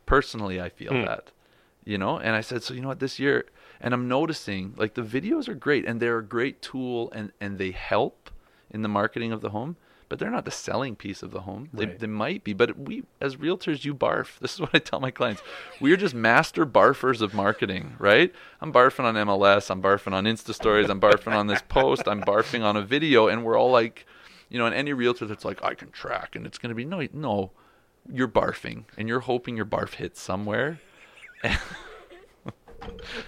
Personally, I feel hmm. that, you know. And I said, so you know what? This year, and I'm noticing like the videos are great and they're a great tool and and they help in the marketing of the home. But they're not the selling piece of the home. They,
Right.
they might be, but we as realtors, you barf. [LAUGHS] This is what I tell my clients. We're just master barfers of marketing, right? I'm barfing on MLS. I'm barfing on Insta stories. I'm barfing on this post. I'm barfing on a video, and we're all like, you know, and any realtor that's like, I can track, and it's going to be no, no, you're barfing, and you're hoping your barf hits somewhere. [LAUGHS]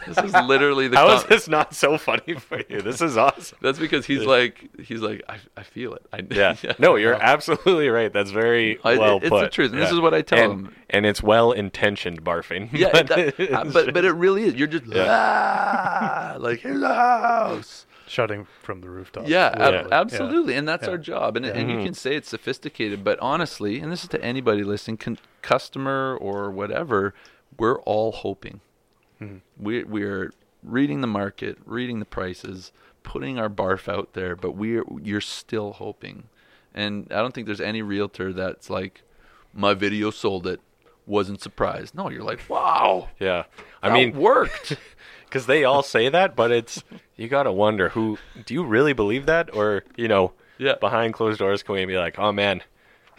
this is literally the.
How is
com-
this not so funny for you? This is awesome.
That's because he's like, he's like, I, I feel it. I,
Yeah. [LAUGHS] No, you're absolutely right. That's very
I-
well
it's the truth, and this is what I tell
and,
them.
And it's well intentioned barfing.
Yeah, [LAUGHS]
but
that- [LAUGHS]
it's
uh, but but it really is. You're just
Yeah.
ah, like here's the house.
Shouting from the rooftop.
Yeah, ab-
literally. Yeah.
absolutely, and that's
Yeah.
our job. And and
Mm-hmm.
you can say it's sophisticated, but honestly, and this is to anybody listening, con- customer or whatever, we're all hoping.
Mm-hmm.
We we're reading the market, reading the prices, putting our barf out there, but we're you're still hoping. And I don't think there's any realtor that's like, my video sold it, wasn't surprised. No, you're like, wow,
Yeah. I mean,
worked. [LAUGHS]
because they all say that, but it's you got to wonder who do you really believe that, or you know,
Yeah.
behind closed doors, can we be like, oh man,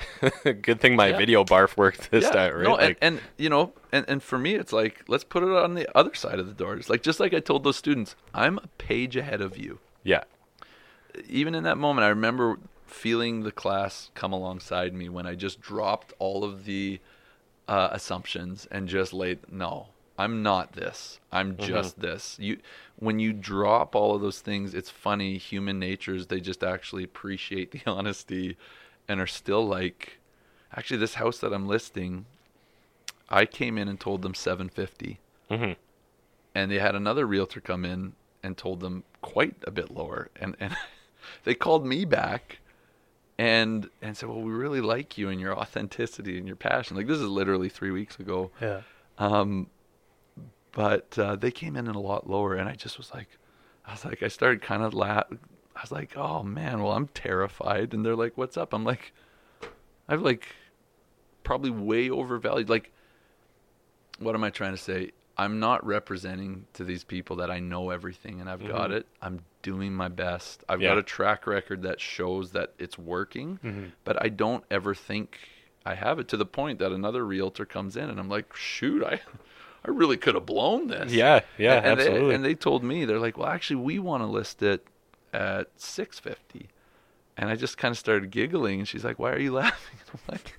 [LAUGHS] good thing my
Yeah.
video barf worked this
yeah,
time, right?
No,
like,
and, and you know, and, and for me, it's like let's put it on the other side of the doors. Like just like I told those students, I'm a page ahead of you.
yeah,
Even in that moment, I remember feeling the class come alongside me when I just dropped all of the uh, assumptions and just laid no. I'm not this. I'm just this. You when you drop all of those things, it's funny. Human natures they just actually appreciate the [LAUGHS] honesty, and are still like, actually, this house that I'm listing, I came in and told them 750,
Mhm.
and they had another realtor come in and told them quite a bit lower, and and [LAUGHS] they called me back. And and said, well, we really like you and your authenticity and your passion. Like this is literally three weeks ago.
Yeah.
Um, but uh, they came in a lot lower, and I just was like, I was like, I started kind of laugh. I was like, oh man, well I'm terrified, and they're like, what's up? I'm like, I've like probably way overvalued. Like, what am I trying to say? I'm not representing to these people that I know everything and I've mm-hmm. got it. I'm doing my best. I've got a track record that shows that it's working, mm-hmm. but I don't ever think I have it to the point that another realtor comes in and I'm like, shoot, I, I really could have blown this.
yeah, yeah,
and, and
absolutely.
They, and they told me they're like, well, actually, we want to list it at 650. And I just kind of started giggling, and she's like, "Why are you [LAUGHS] laughing?" And I'm like,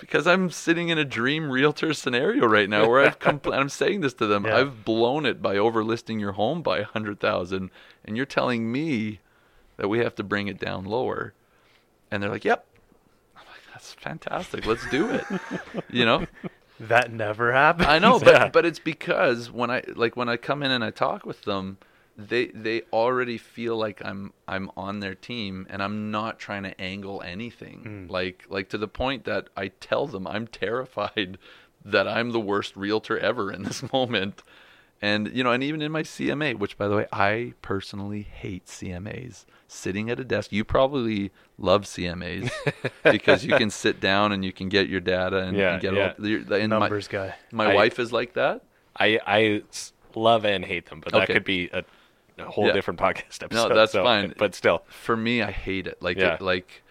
"Because I'm sitting in a dream realtor scenario right now, where I've come. I'm saying this to them.
Yeah.
I've blown it by overlisting your home by a hundred thousand, and you're telling me that we have to bring it down lower." And they're like, "Yep." I'm like, "That's fantastic. Let's do it." you know.
That never happened.
I know, but
Yeah.
but it's because when I like when I come in and I talk with them, they they already feel like I'm I'm on their team and I'm not trying to angle anything. Hmm. Like like to the point that I tell them I'm terrified [LAUGHS] that I'm the worst realtor ever in this [LAUGHS] moment. And you know, and even in my CMA, which by the way, I personally hate CMAs. Sitting at a desk, you probably love CMAs [LAUGHS] because you can sit down and you can get your data and,
Yeah,
and get
yeah.
all your, and my-
Numbers guy.
my
I-
wife is like that.
I I love and hate them, but that could be a, a whole
Yeah.
different podcast episode.
No, that's
so-
fine.
But still,
For me, I hate it. Like,
Yeah.
it, like,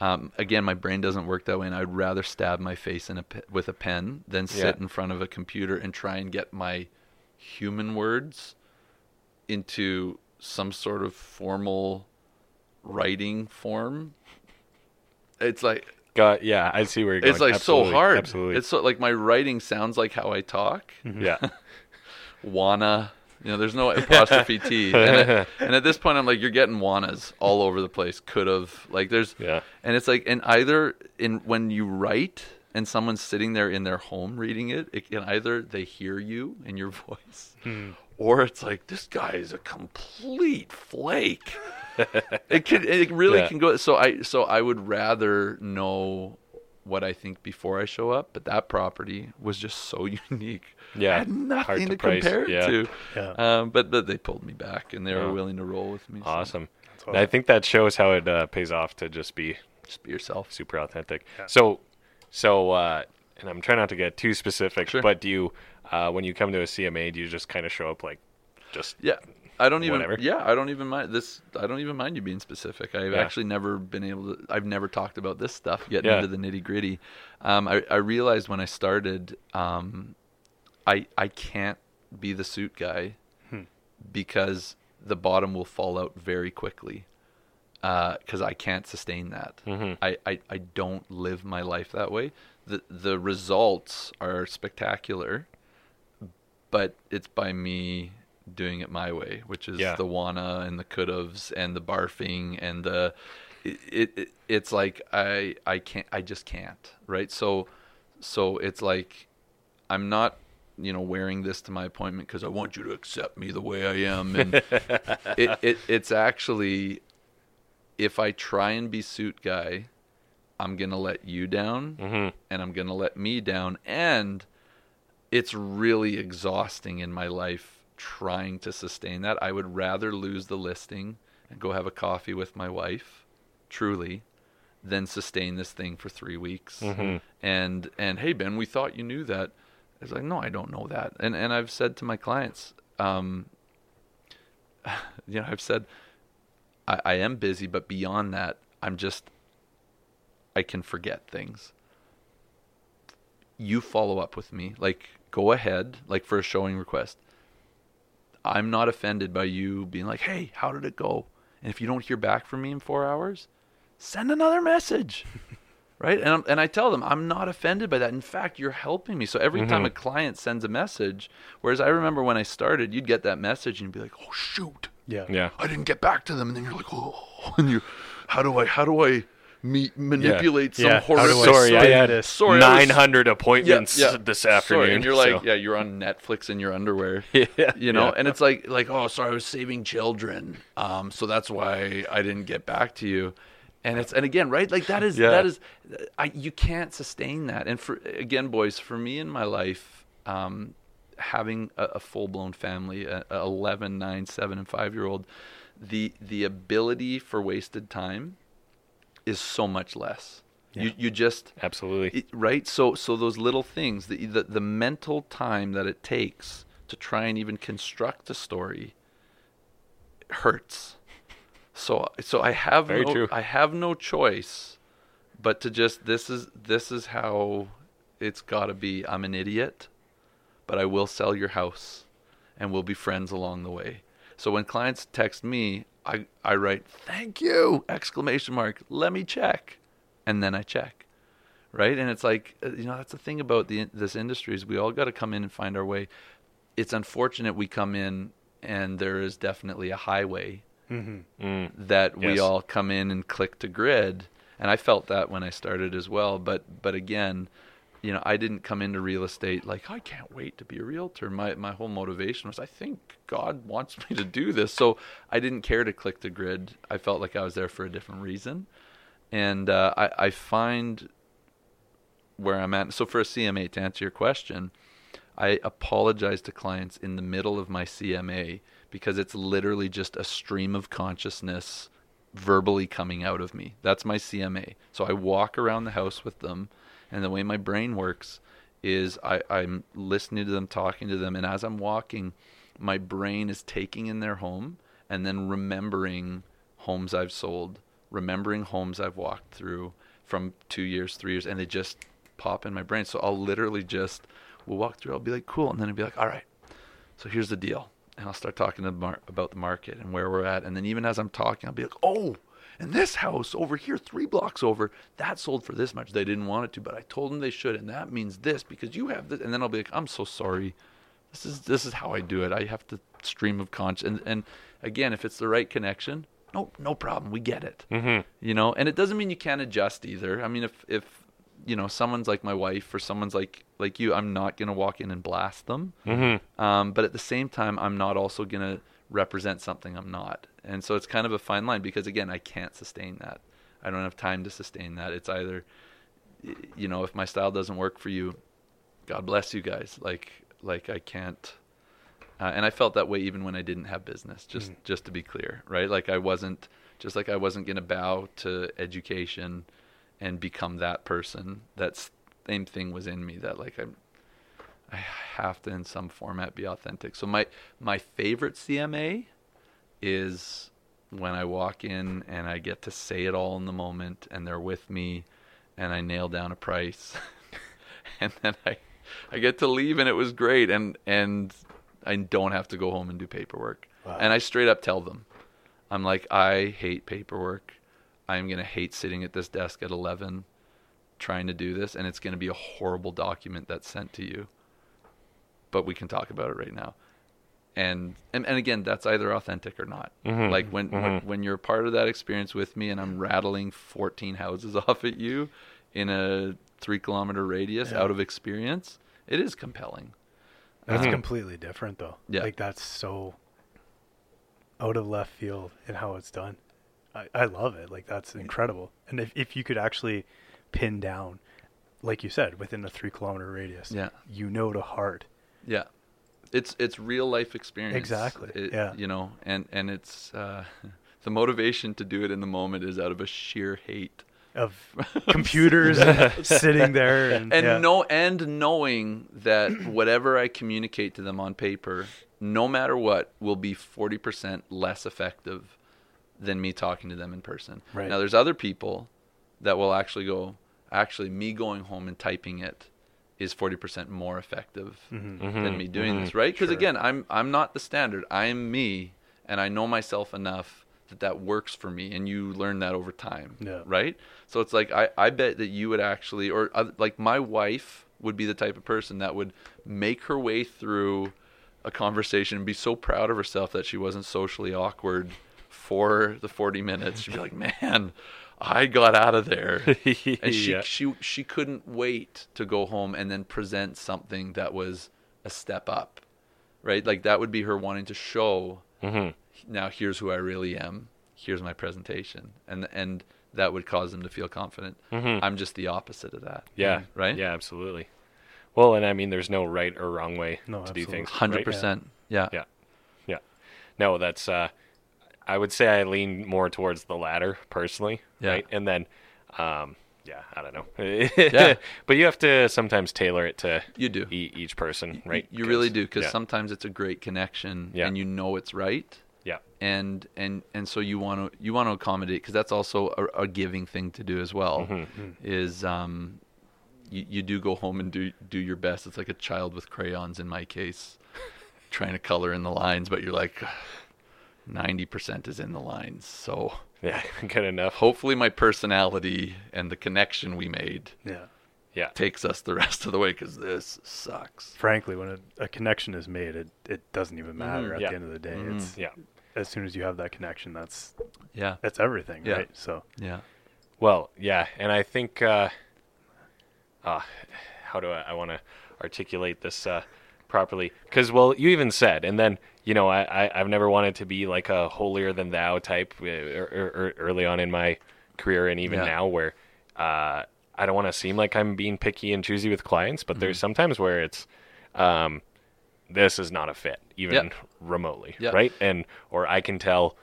um, again, my brain doesn't work that way, and I'd rather stab my face in a pe- with a pen than sit
Yeah.
in front of a computer and try and get my human words into some sort of formal writing form. It's like
got yeah, I see where you're going.
it's like
Absolutely,
so hard.
Absolutely,
It's so like my writing sounds like how I talk.
yeah. [LAUGHS]
wanna. You know, there's no [LAUGHS] apostrophe T. And at, [LAUGHS] and at this point, I'm like, you're getting wannas all over the place. Could have. Like, there's.
Yeah.
And it's like, and either in when you write, and someone's sitting there in their home reading it, it can either they hear you and your [LAUGHS] voice, hmm. or it's like this guy is a complete flake. it could it really
Yeah.
can go. So I so I would rather know what I think before I show up, but that property was just so unique.
Yeah,
I had
hard
nothing
to
to,
price,
compare it
yeah.
to.
Yeah.
Um, but, but they pulled me back, and they
Yeah.
were willing to roll with me. so
Awesome.
awesome.
And I think that shows how it uh, pays off to just be
just be yourself.
super authentic. So, so, uh, and I'm trying not to get too specific,
Sure.
but do you, uh, when you come to a CMA, do you just kind of show up like, just
Yeah. I don't even.
Whatever.
Yeah, I don't even mind this. I don't even mind you being specific. I've
Yeah.
actually never been able to. I've never talked about this stuff, getting
Yeah.
into the nitty gritty. Um, I, I realized when I started, um, I I can't be the suit guy hmm. because the bottom will fall out very quickly. Uh, because I can't sustain that. Mm-hmm. I, I I don't live my life that way. the The results are spectacular, but it's by me doing it my way, which is
Yeah.
the wanna and the could could'ves and the barfing and the it, it it's like I I can't I just can't right so so it's like I'm not you know wearing this to my appointment because I want you to accept me the way I am and [LAUGHS] it, it it's actually if I try and be suit guy I'm gonna let you down
Mhm.
and I'm gonna let me down and it's really exhausting in my life trying to sustain that. I would rather lose the listing and go have a coffee with my wife, truly, than sustain this thing for three weeks. And and hey Ben, we thought you knew that. It's like no, I don't know that. And and I've said to my clients, um, [LAUGHS] you know, I've said I, I am busy, but beyond that, I'm just I can forget things you follow up with me. Like, go ahead, like for a showing request. I'm not offended by you being like, hey, how did it go? And if you don't hear back from me in four hours, send another message. [LAUGHS] right? And, I'm, and I tell them, I'm not offended by that. In fact, you're helping me. So every time a client sends a message, whereas I remember when I started, you'd get that message and you'd be like, oh, shoot.
Yeah.
yeah,
I didn't get back to them, and then you're like, oh, and you, how do I, how do I meet, manipulate some
Yeah, how do I?
Sorry, I had
this?
Sorry, I was-
900 appointments this afternoon.
Sorry, and you're like,
so-
yeah, you're on Netflix in your underwear. [LAUGHS]
Yeah,
You know,
yeah.
and it's like, like, oh, sorry, I was saving children, um, so that's why I didn't get back to you. And it's, and again, right, like that is,
Yeah.
that is, I, you can't sustain that. And for again, boys, for me in my life, um, having a, a full blown family, a, a 11, 9, 7, and 5 year old, the the ability for wasted time is so much less. You you just
absolutely.
it- right so so those little things the, the the mental time that it takes to try and even construct a story hurts so so i have
Very
no
true.
i have no choice but to just this is this is how it's got to be. I'm an idiot but i will sell your house and we'll be friends along the way. So when clients text me i i write thank you! Exclamation mark let me check. And then i check right? And it's like uh, you know that's the thing about the this industry is we all got to come in and find our way. It's unfortunate we come in and there is definitely a highway
Mm,
that we all come in and click to grid. And i felt that when i started as well. But but again you know i didn't come into real estate like i can't wait to be a realtor. My my whole motivation was i think god wants me to do this. So i didn't care to click the grid. I felt like i was there for a different reason. And uh, I, I find where i'm at. So for a cma to answer your question I apologize to clients in the middle of my CMA because it's literally just a stream of consciousness verbally coming out of me. That's my CMA. So I walk around the house with them, and the way my brain works is I, I'm listening to them, talking to them, and as I'm walking, my brain is taking in their home and then remembering homes I've sold, remembering homes I've walked through from two years, three years, and they just pop in my brain. So I'll literally just we'll walk through. I'll be like, cool, and then I'll be like, all right. So here's the deal, and I'll start talking to mar- about the market and where we're at, and then even as I'm talking, I'll be like, oh, and this house over here, three blocks over, that sold for this much. They didn't want it to, but I told them they should, and that means this because you have this. And then I'll be like, I'm so sorry. This is this is how I do it. I have to stream of conscience, and and again, if it's the right connection, no no problem, we get it.
mm-hmm.
You know, and it doesn't mean you can't adjust either. I mean, if if you know someone's like my wife or someone's like like you i'm not going to walk in and blast them.
Mm-hmm.
um, but at the same time i'm not also going to represent something i'm not. And so it's kind of a fine line because again i can't sustain that. I don't have time to sustain that. It's either you know if my style doesn't work for you god bless you guys. Like like i can't uh, and i felt that way even when i didn't have business just just to be clear right? Like i wasn't just like i wasn't going to bow to education and become that person. That same thing was in me that like i'm i have to in some format be authentic. So my my favorite cma is when i walk in and i get to say it all in the moment and they're with me and i nail down a price [LAUGHS] and then i i get to leave and it was great and and i don't have to go home and do paperwork. And i straight up tell them. I'm like i hate paperwork i'm going to hate sitting at this desk at 11 trying to do this and it's going to be a horrible document that's sent to you but we can talk about it right now and and, and again that's either authentic or not
Mhm.
like when, when
Mhm.
when you're part of that experience with me and i'm rattling 14 houses [LAUGHS] off at you in a three kilometer radius
Yeah.
out of experience it is compelling
That's
Mhm.
completely different though.
Yeah.
Like that's so out of left field in how it's done. I, I love it. Like that's incredible. And if, if you could actually pin down, like you said, within a three kilometer radius,
Yeah.
you know to heart.
Yeah, it's it's real life experience.
Exactly,
It-
yeah.
you know, and and it's uh, [LAUGHS] the motivation to do it in the moment is out of a sheer hate
Of [LAUGHS] computers [LAUGHS] sitting there and,
and
yeah.
know and knowing that [CLEARS THROAT] whatever I communicate to them on paper, no matter what, will be forty percent less effective than me talking to them in person.
Right.
Now, there's other people that will actually go. Actually, me going home and typing it is forty percent more effective
Mhm.
Mm-hmm.
than me doing this, right? Because
Sure.
again, I'm I'm not the standard. I am me, and I know myself enough that that works for me, and you learn that over time,
Yeah.
right? So it's like I I bet that you would actually, or uh, like my wife would be the type of person that would make her way through a conversation and be so proud of herself that she wasn't socially awkward for the 40 minutes. She'd be like, "Man, I got out of there." [LAUGHS] and she
Yeah.
she she couldn't wait to go home and then present something that was a step up right like that would be her wanting to show
Mhm.
now here's who i really am here's my presentation and and that would cause them to feel confident
Mhm.
i'm just the opposite of that
Yeah.
right
Yeah, absolutely. Well, and I mean, there's no right or wrong way
No,
to do things.
100% yeah
Yeah. Yeah. No, that's. uh I would say I lean more towards the latter personally.
Yeah.
Right. And then, um, yeah, I don't know. [LAUGHS]
Yeah.
But you have to sometimes tailor it to
you do
e- each person, right?
you really do because
yeah.
sometimes it's a great connection
Yeah.
and you know it's right
Yeah.
and and and so you want to you want to accommodate because that's also a, a giving thing to do as well
Mm-hmm.
is um you, you do go home and do do your best it's like a child with crayons in my case trying to color in the lines but you're like 90% is in the lines so
Yeah. [LAUGHS] Good enough.
hopefully my personality and the connection we made
yeah.
Yeah.
takes us the rest of the way because this sucks
Frankly, when a, a connection is made, it, it doesn't even matter at
Yeah.
the end of the day.
Mhm.
It's
Yeah.
as soon as you have that connection, that's
yeah
that's everything,
Yeah.
right? So
yeah
Well, yeah, and I think uh, uh how do I, I want to articulate this uh, properly? Because well, you even said, and then you know, I, I I've never wanted to be like a holier than thou type uh, er, er, er, early on in my career, and even
Yeah.
now where uh, I don't want to seem like I'm being picky and choosy with clients, but
Mm-hmm.
there's sometimes where it's um, this is not a fit, even
Yeah.
remotely,
Yeah.
right? And or I can tell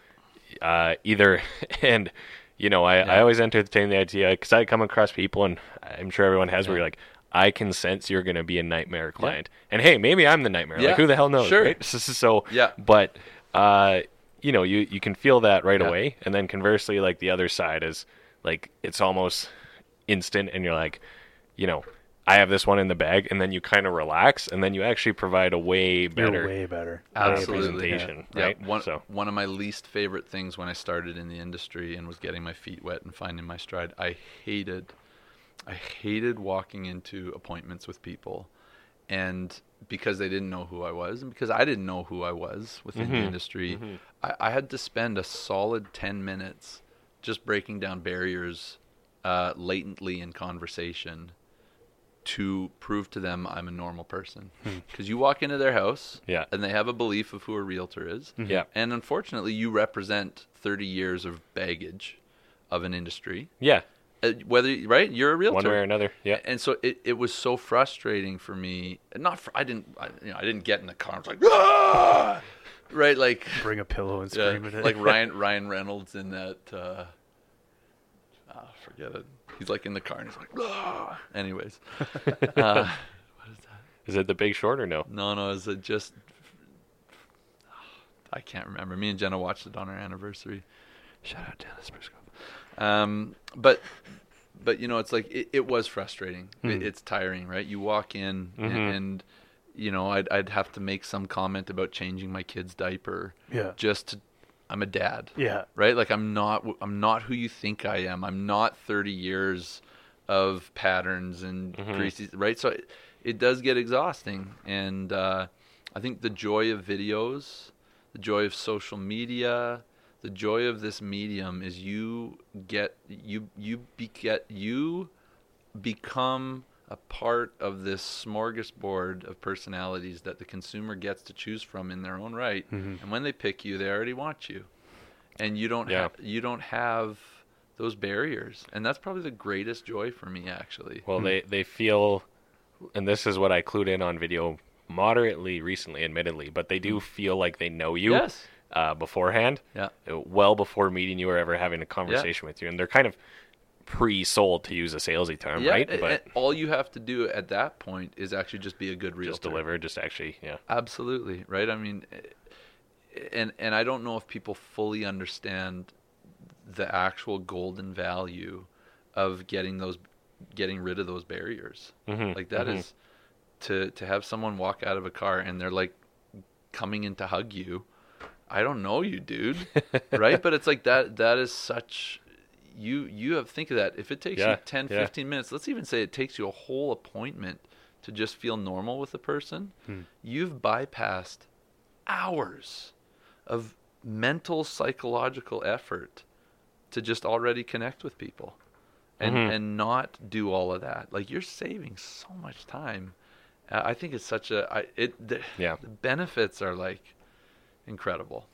uh, either [LAUGHS] and you know I, I always entertain the idea because I come across people and I'm sure everyone has where you're like I can sense you're going to be a nightmare client and hey maybe I'm the nightmare
Yeah,
like who the hell knows
sure.
right [LAUGHS] so
Yeah.
but uh you know you you can feel that right
Yeah.
away and then conversely like the other side is like it's almost instant and you're like you know I have this one in the bag and then you kind of relax and then you actually provide a way better
you're way better.
Absolutely.
presentation
Yeah,
right
one,
so
one of my least favorite things when I started in the industry and was getting my feet wet and finding my stride, I hated, I hated walking into appointments with people, and because they didn't know who I was, and because I didn't know who I was within the
Mhm.
industry, I, I had to spend a solid ten minutes just breaking down barriers uh, latently in conversation to prove to them I'm a normal person. Because you walk into their house,
Yeah.
and they have a belief of who a realtor is,
Yeah.
and unfortunately, you represent 30 years of baggage of an industry.
Yeah.
Uh, whether right, you're a realtor.
One way or another. Yeah.
And so it, it was so frustrating for me. Not for, I didn't I, you know I didn't get in the car. I was like, "Ah!" right, like
Bring a pillow and
yeah,
scream at it.
like [LAUGHS] Ryan Ryan Reynolds in that. Uh, ah, forget it. He's like in the car and he's like, "Ah!" anyways. [LAUGHS] Uh,
Is it the Big Short or no?
no, no, is it just? I can't remember. Me and Jenna watched it on our anniversary. Shout out Dennis Briscoe. Um, but but you know, it's like it, it was frustrating. It, it's tiring, right? You walk in and, and you know, I'd I'd have to make some comment about changing my kid's diaper.
Yeah.
Just to, I'm a dad.
yeah.
Right? Like I'm not I'm not who you think I am. I'm not 30 years of patterns and greasy, right? So it, it does get exhausting and uh, I think the joy of videos, the joy of social media, the joy of this medium is you get you you be, get you become a part of this smorgasbord of personalities that the consumer gets to choose from in their own right. Mm-hmm. And when they pick you, they already want you, and you don't
Yeah.
ha- you don't have those barriers, and that's probably the greatest joy for me actually.
Well, they they feel, and this is what I clued in on video moderately recently, admittedly, but they do hmm. feel like they know you
Yes.
Uh, beforehand,
Yeah.
well before meeting you or ever having a conversation with you, and they're kind of pre-sold to use a salesy term,
Yeah,
right? But
all you have to do at that point is actually just be a good realtor.
just deliver, just actually, yeah.
Absolutely, right? I mean, and and I don't know if people fully understand the actual golden value of getting those, getting rid of those barriers.
Mhm,
Like that
mhm.
is to to have someone walk out of a car and they're like coming in to hug you. I don't know you, dude, [LAUGHS] right? But it's like that. That is such. You you have think of that. If it takes
Yeah,
you 10,
yeah.
15 minutes, let's even say it takes you a whole appointment to just feel normal with a person, you've bypassed hours of mental psychological effort to just already connect with people and
Mhm.
and not do all of that like you're saving so much time uh, i think it's such a I, it the,
Yeah.
the benefits are like incredible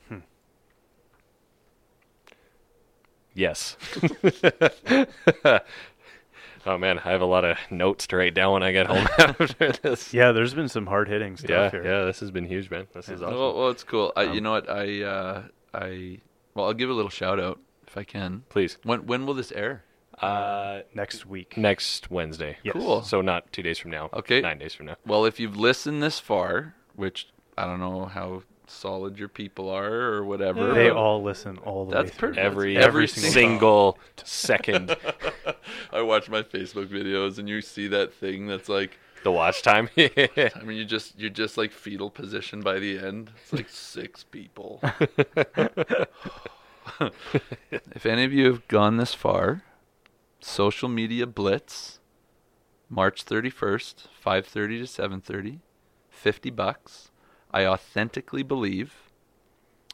Yes. [LAUGHS] [LAUGHS] oh man, I have a lot of notes to write down when I get home [LAUGHS] after this.
Yeah, there's been some hard hitting stuff
Yeah,
here.
yeah, this has been huge, man. This is awesome.
well, well it's cool I, you
Um,
know what i uh i well i'll give a little shout out if i can
Please.
when when will this air
Uh,
Next week.
next Wednesday.
Yes.
Cool.
So not two days from now.
Okay.
Nine days from now.
Well, if you've listened this far, which I don't know how solid your people are or whatever,
They
but
all listen all the
That's
way through.
perfect.
Every
Every
every
single-
single [LAUGHS] second.
I watch my Facebook videos and you see that thing that's like,
The watch time. [LAUGHS] [LAUGHS]
I mean, you just you're just like fetal position by the end. It's like six people. if any of you have gone this far, social media blitz, March 31st, 5:30 to 7:30, 50 bucks. I authentically believe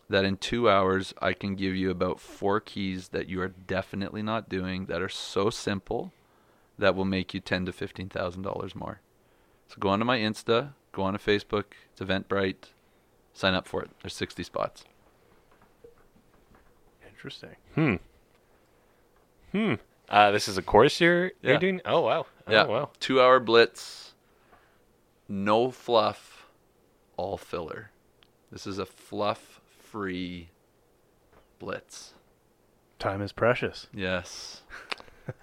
that in 2 hours I can give you about four keys that you are definitely not doing that are so simple that will make you 10 to 15,000 dollars more. So go onto my Insta, go onto Facebook, it's Eventbrite, sign up for it. There's 60 spots.
Interesting.
hmm. Hmm. Uh, this is a course you're,
Yeah.
you're doing? Oh, wow. Oh,
yeah.
wow.
Two hour blitz, no fluff, all filler. This is a fluff free blitz.
Time is precious.
Yes. [LAUGHS]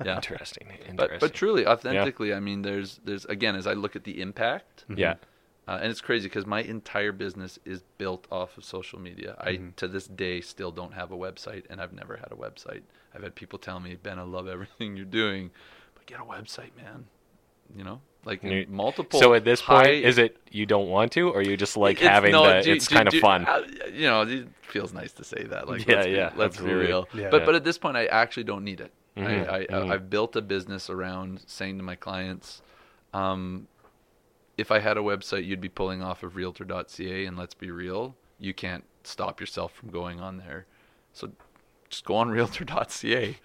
Yeah.
Interesting. Interesting.
But but truly, authentically, I mean, there's there's again, as I look at the impact,
yeah.
uh, and it's crazy because my entire business is built off of social media. I to this day still don't have a website, and I've never had a website. I've had people tell me, Ben, I love everything [LAUGHS] you're doing, but get a website, man. You know, like
You-
multiple.
So at this point, is it you don't want to, or you just like having
no,
the?
do-
it's
do-
kind of fun.
uh, you know, it feels nice to say that. Like, [LAUGHS]
Yeah,
let's be-
yeah,
let's be real.
Yeah.
But
Yeah.
but at this point, I actually don't need it.
Mhm,
I, I,
mhm.
I've built a business around saying to my clients, um, if I had a website, you'd be pulling off of Realtor.ca, and let's be real, you can't stop yourself from going on there. So just go on [LAUGHS] Realtor.ca.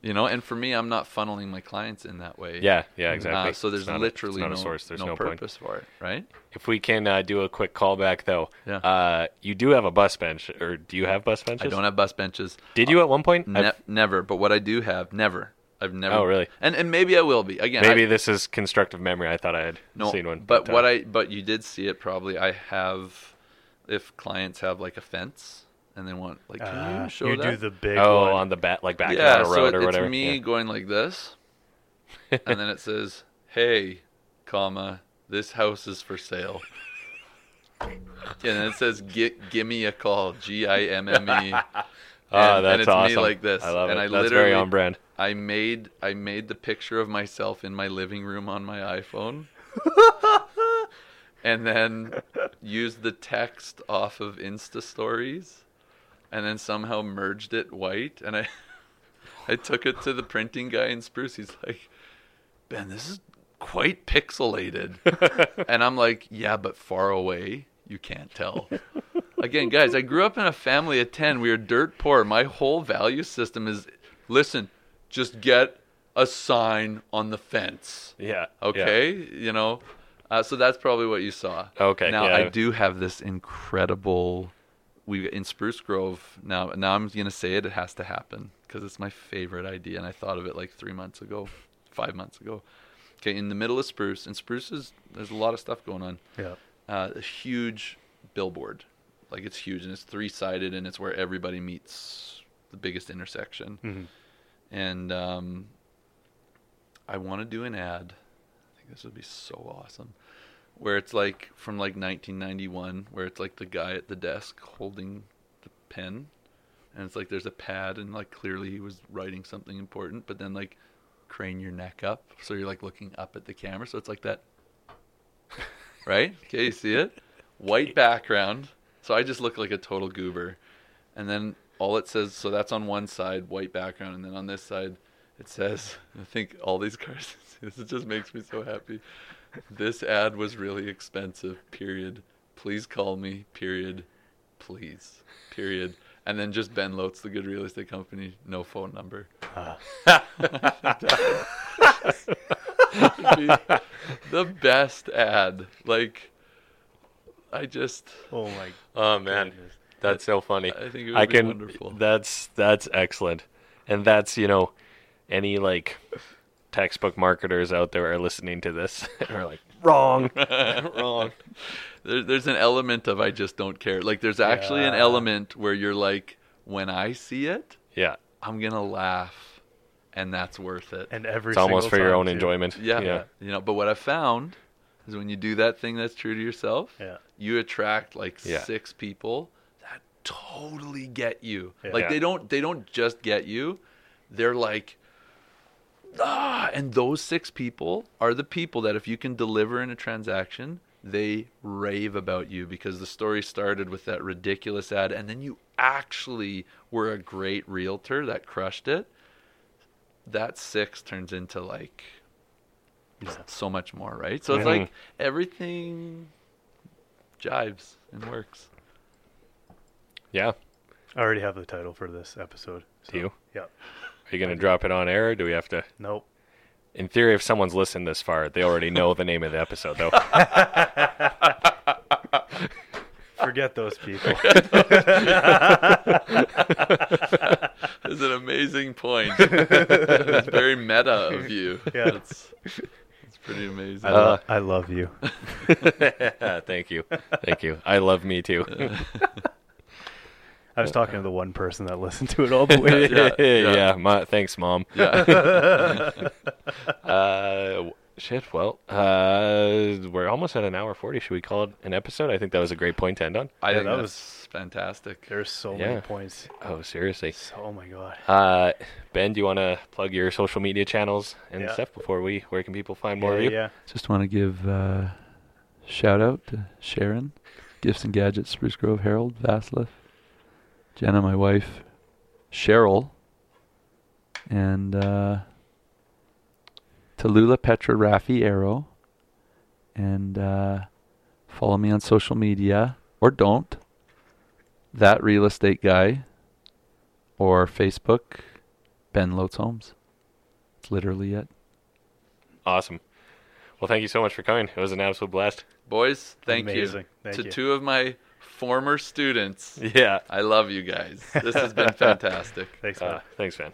You know, and for me, I'm not funneling my clients in that way.
Yeah, yeah, exactly.
Uh, so there's
not
literally no,
source. There's
no,
no
purpose for it, right?
If we can uh, do a quick callback though,
Yeah.
uh, you do have a bus bench, or do you have bus benches?
I don't have bus benches.
Did you at one point?
Ne- never. But what I do have, never. I've never.
Oh, really?
And and maybe I will be again.
maybe
I,
this is constructive memory. I thought I had
no,
seen one.
But,
uh,
what I but you did see it probably. I have, if clients have like a fence and they want like, can
Uh,
you show
you
that?
do the big
oh,
one.
on the back, like back
yeah,
on a
so
road
it-
or
it's
whatever.
me
Yeah.
going like this, and then it says, "Hey, comma, this house is for sale." and then it says, "Get, give me a call." G I M M E. [LAUGHS]
Ah,
And-
that's
and it's
awesome.
me like this.
I love
and
it.
I
that's
literally,
very on brand.
I made I made the picture of myself in my living room on my iPhone. [LAUGHS] and then used the text off of Insta stories and then somehow merged it white and I [LAUGHS] I took it to the printing guy in Spruce. He's like, "Ben, this is quite pixelated." [LAUGHS] and I'm like, "Yeah, but far away, you can't tell." Again, guys, I grew up in a family of 10. We were dirt poor. My whole value system is listen, just get a sign on the fence.
Yeah. yeah.
Okay? You know, uh, so that's probably what you saw.
Okay,
Now,
yeah.
I do have this incredible. We in Spruce Grove now. Now I'm gonna say it. It has to happen because it's my favorite idea, and I thought of it like three months ago, five months ago. Okay, in the middle of Spruce, and Spruce is there's a lot of stuff going on
yeah.
uh, a huge billboard. Like it's huge and it's three sided and it's where everybody meets the biggest intersection.
Mhm.
And um, I want to do an ad. I think this would be so awesome. Where it's like from like 1991, where it's like the guy at the desk holding the pen, and it's like there's a pad and like clearly he was writing something important, but then like crane your neck up so you're like looking up at the camera, so it's like that [LAUGHS] right? Okay, you see it? White background. So I just look like a total goober. And then all it says, so that's on one side, white background, and then on this side, it says, I think all these [LAUGHS] cars, this just makes me so happy. This ad was really expensive, period. Please call me, period. Please, period. And then just Ben Lotes, the good real estate company, no phone number. Ah. [LAUGHS] It'd the best ad. Like, I just,
Oh my.
Oh man, that's so funny.
I think it would
I
be
can.
wonderful.
That's that's excellent, and that's you know, any like textbook marketers out there are listening to this [LAUGHS] and are like [LAUGHS] wrong, [LAUGHS] wrong.
there, there's an element of I just don't care. Like, there's actually an element where you're like, when I see it,
Yeah,
I'm gonna laugh, and that's worth it.
And every
it's almost
single
for your own
too.
enjoyment.
yeah,
yeah.
you know. But what I found is when you do that thing that's true to yourself,
Yeah.
you attract like
Yeah.
six people that totally get you.
Yeah.
Like
Yeah.
they don't they don't just get you. They're like ah and those six people are the people that if you can deliver in a transaction, they rave about you because the story started with that ridiculous ad and then you actually were a great realtor that crushed it. That six turns into like so much more, right? So it's
Mhm.
like everything jives and works.
Yeah.
I already have the title for this episode. So,
Do you?
Yeah.
Are you gonna drop it on air? Or do we have to?
Nope.
In theory, if someone's listened this far, they already know the name of the episode, though. [LAUGHS]
Forget those people. [LAUGHS]
That's an amazing point. it's very meta of you.
Yeah.
That's, that's pretty amazing.
I,
Uh,
lo- I love you. [LAUGHS]
Thank you, thank you. I love me too.
I was talking to the one person that listened to it all the [LAUGHS] way.
Yeah,
yeah,
yeah.
Ma- thanks, mom.
yeah. [LAUGHS] [LAUGHS]
Uh, shit. Well, uh, we're almost at an hour forty. Should we call it an episode? I think that was a great point to end on.
I
Yeah,
think
that was-
fantastic.
There's so
Yeah.
many points.
Oh, seriously.
So, oh my god.
Uh, Ben, do you want to plug your social media channels and
Yeah.
stuff before we? Where can people find more
yeah,
of you?
yeah.
Just want to give uh, shout out to Sharon, Gifts and Gadgets, Spruce Grove Herald, Vaslif, Jenna, my wife, Cheryl, and uh, Tallulah Petra Raffi Arrow. And uh, follow me on social media, or don't. That real estate guy, or Facebook, Ben Lotes Homes. It's literally it.
Awesome. Well, thank you so much for coming. It was an absolute blast.
Boys, thank
Amazing.
you
Thank
to
you.
two of my former students.
Yeah.
I love you guys. This has been [LAUGHS] fantastic.
Thanks, man.
Uh, thanks, man.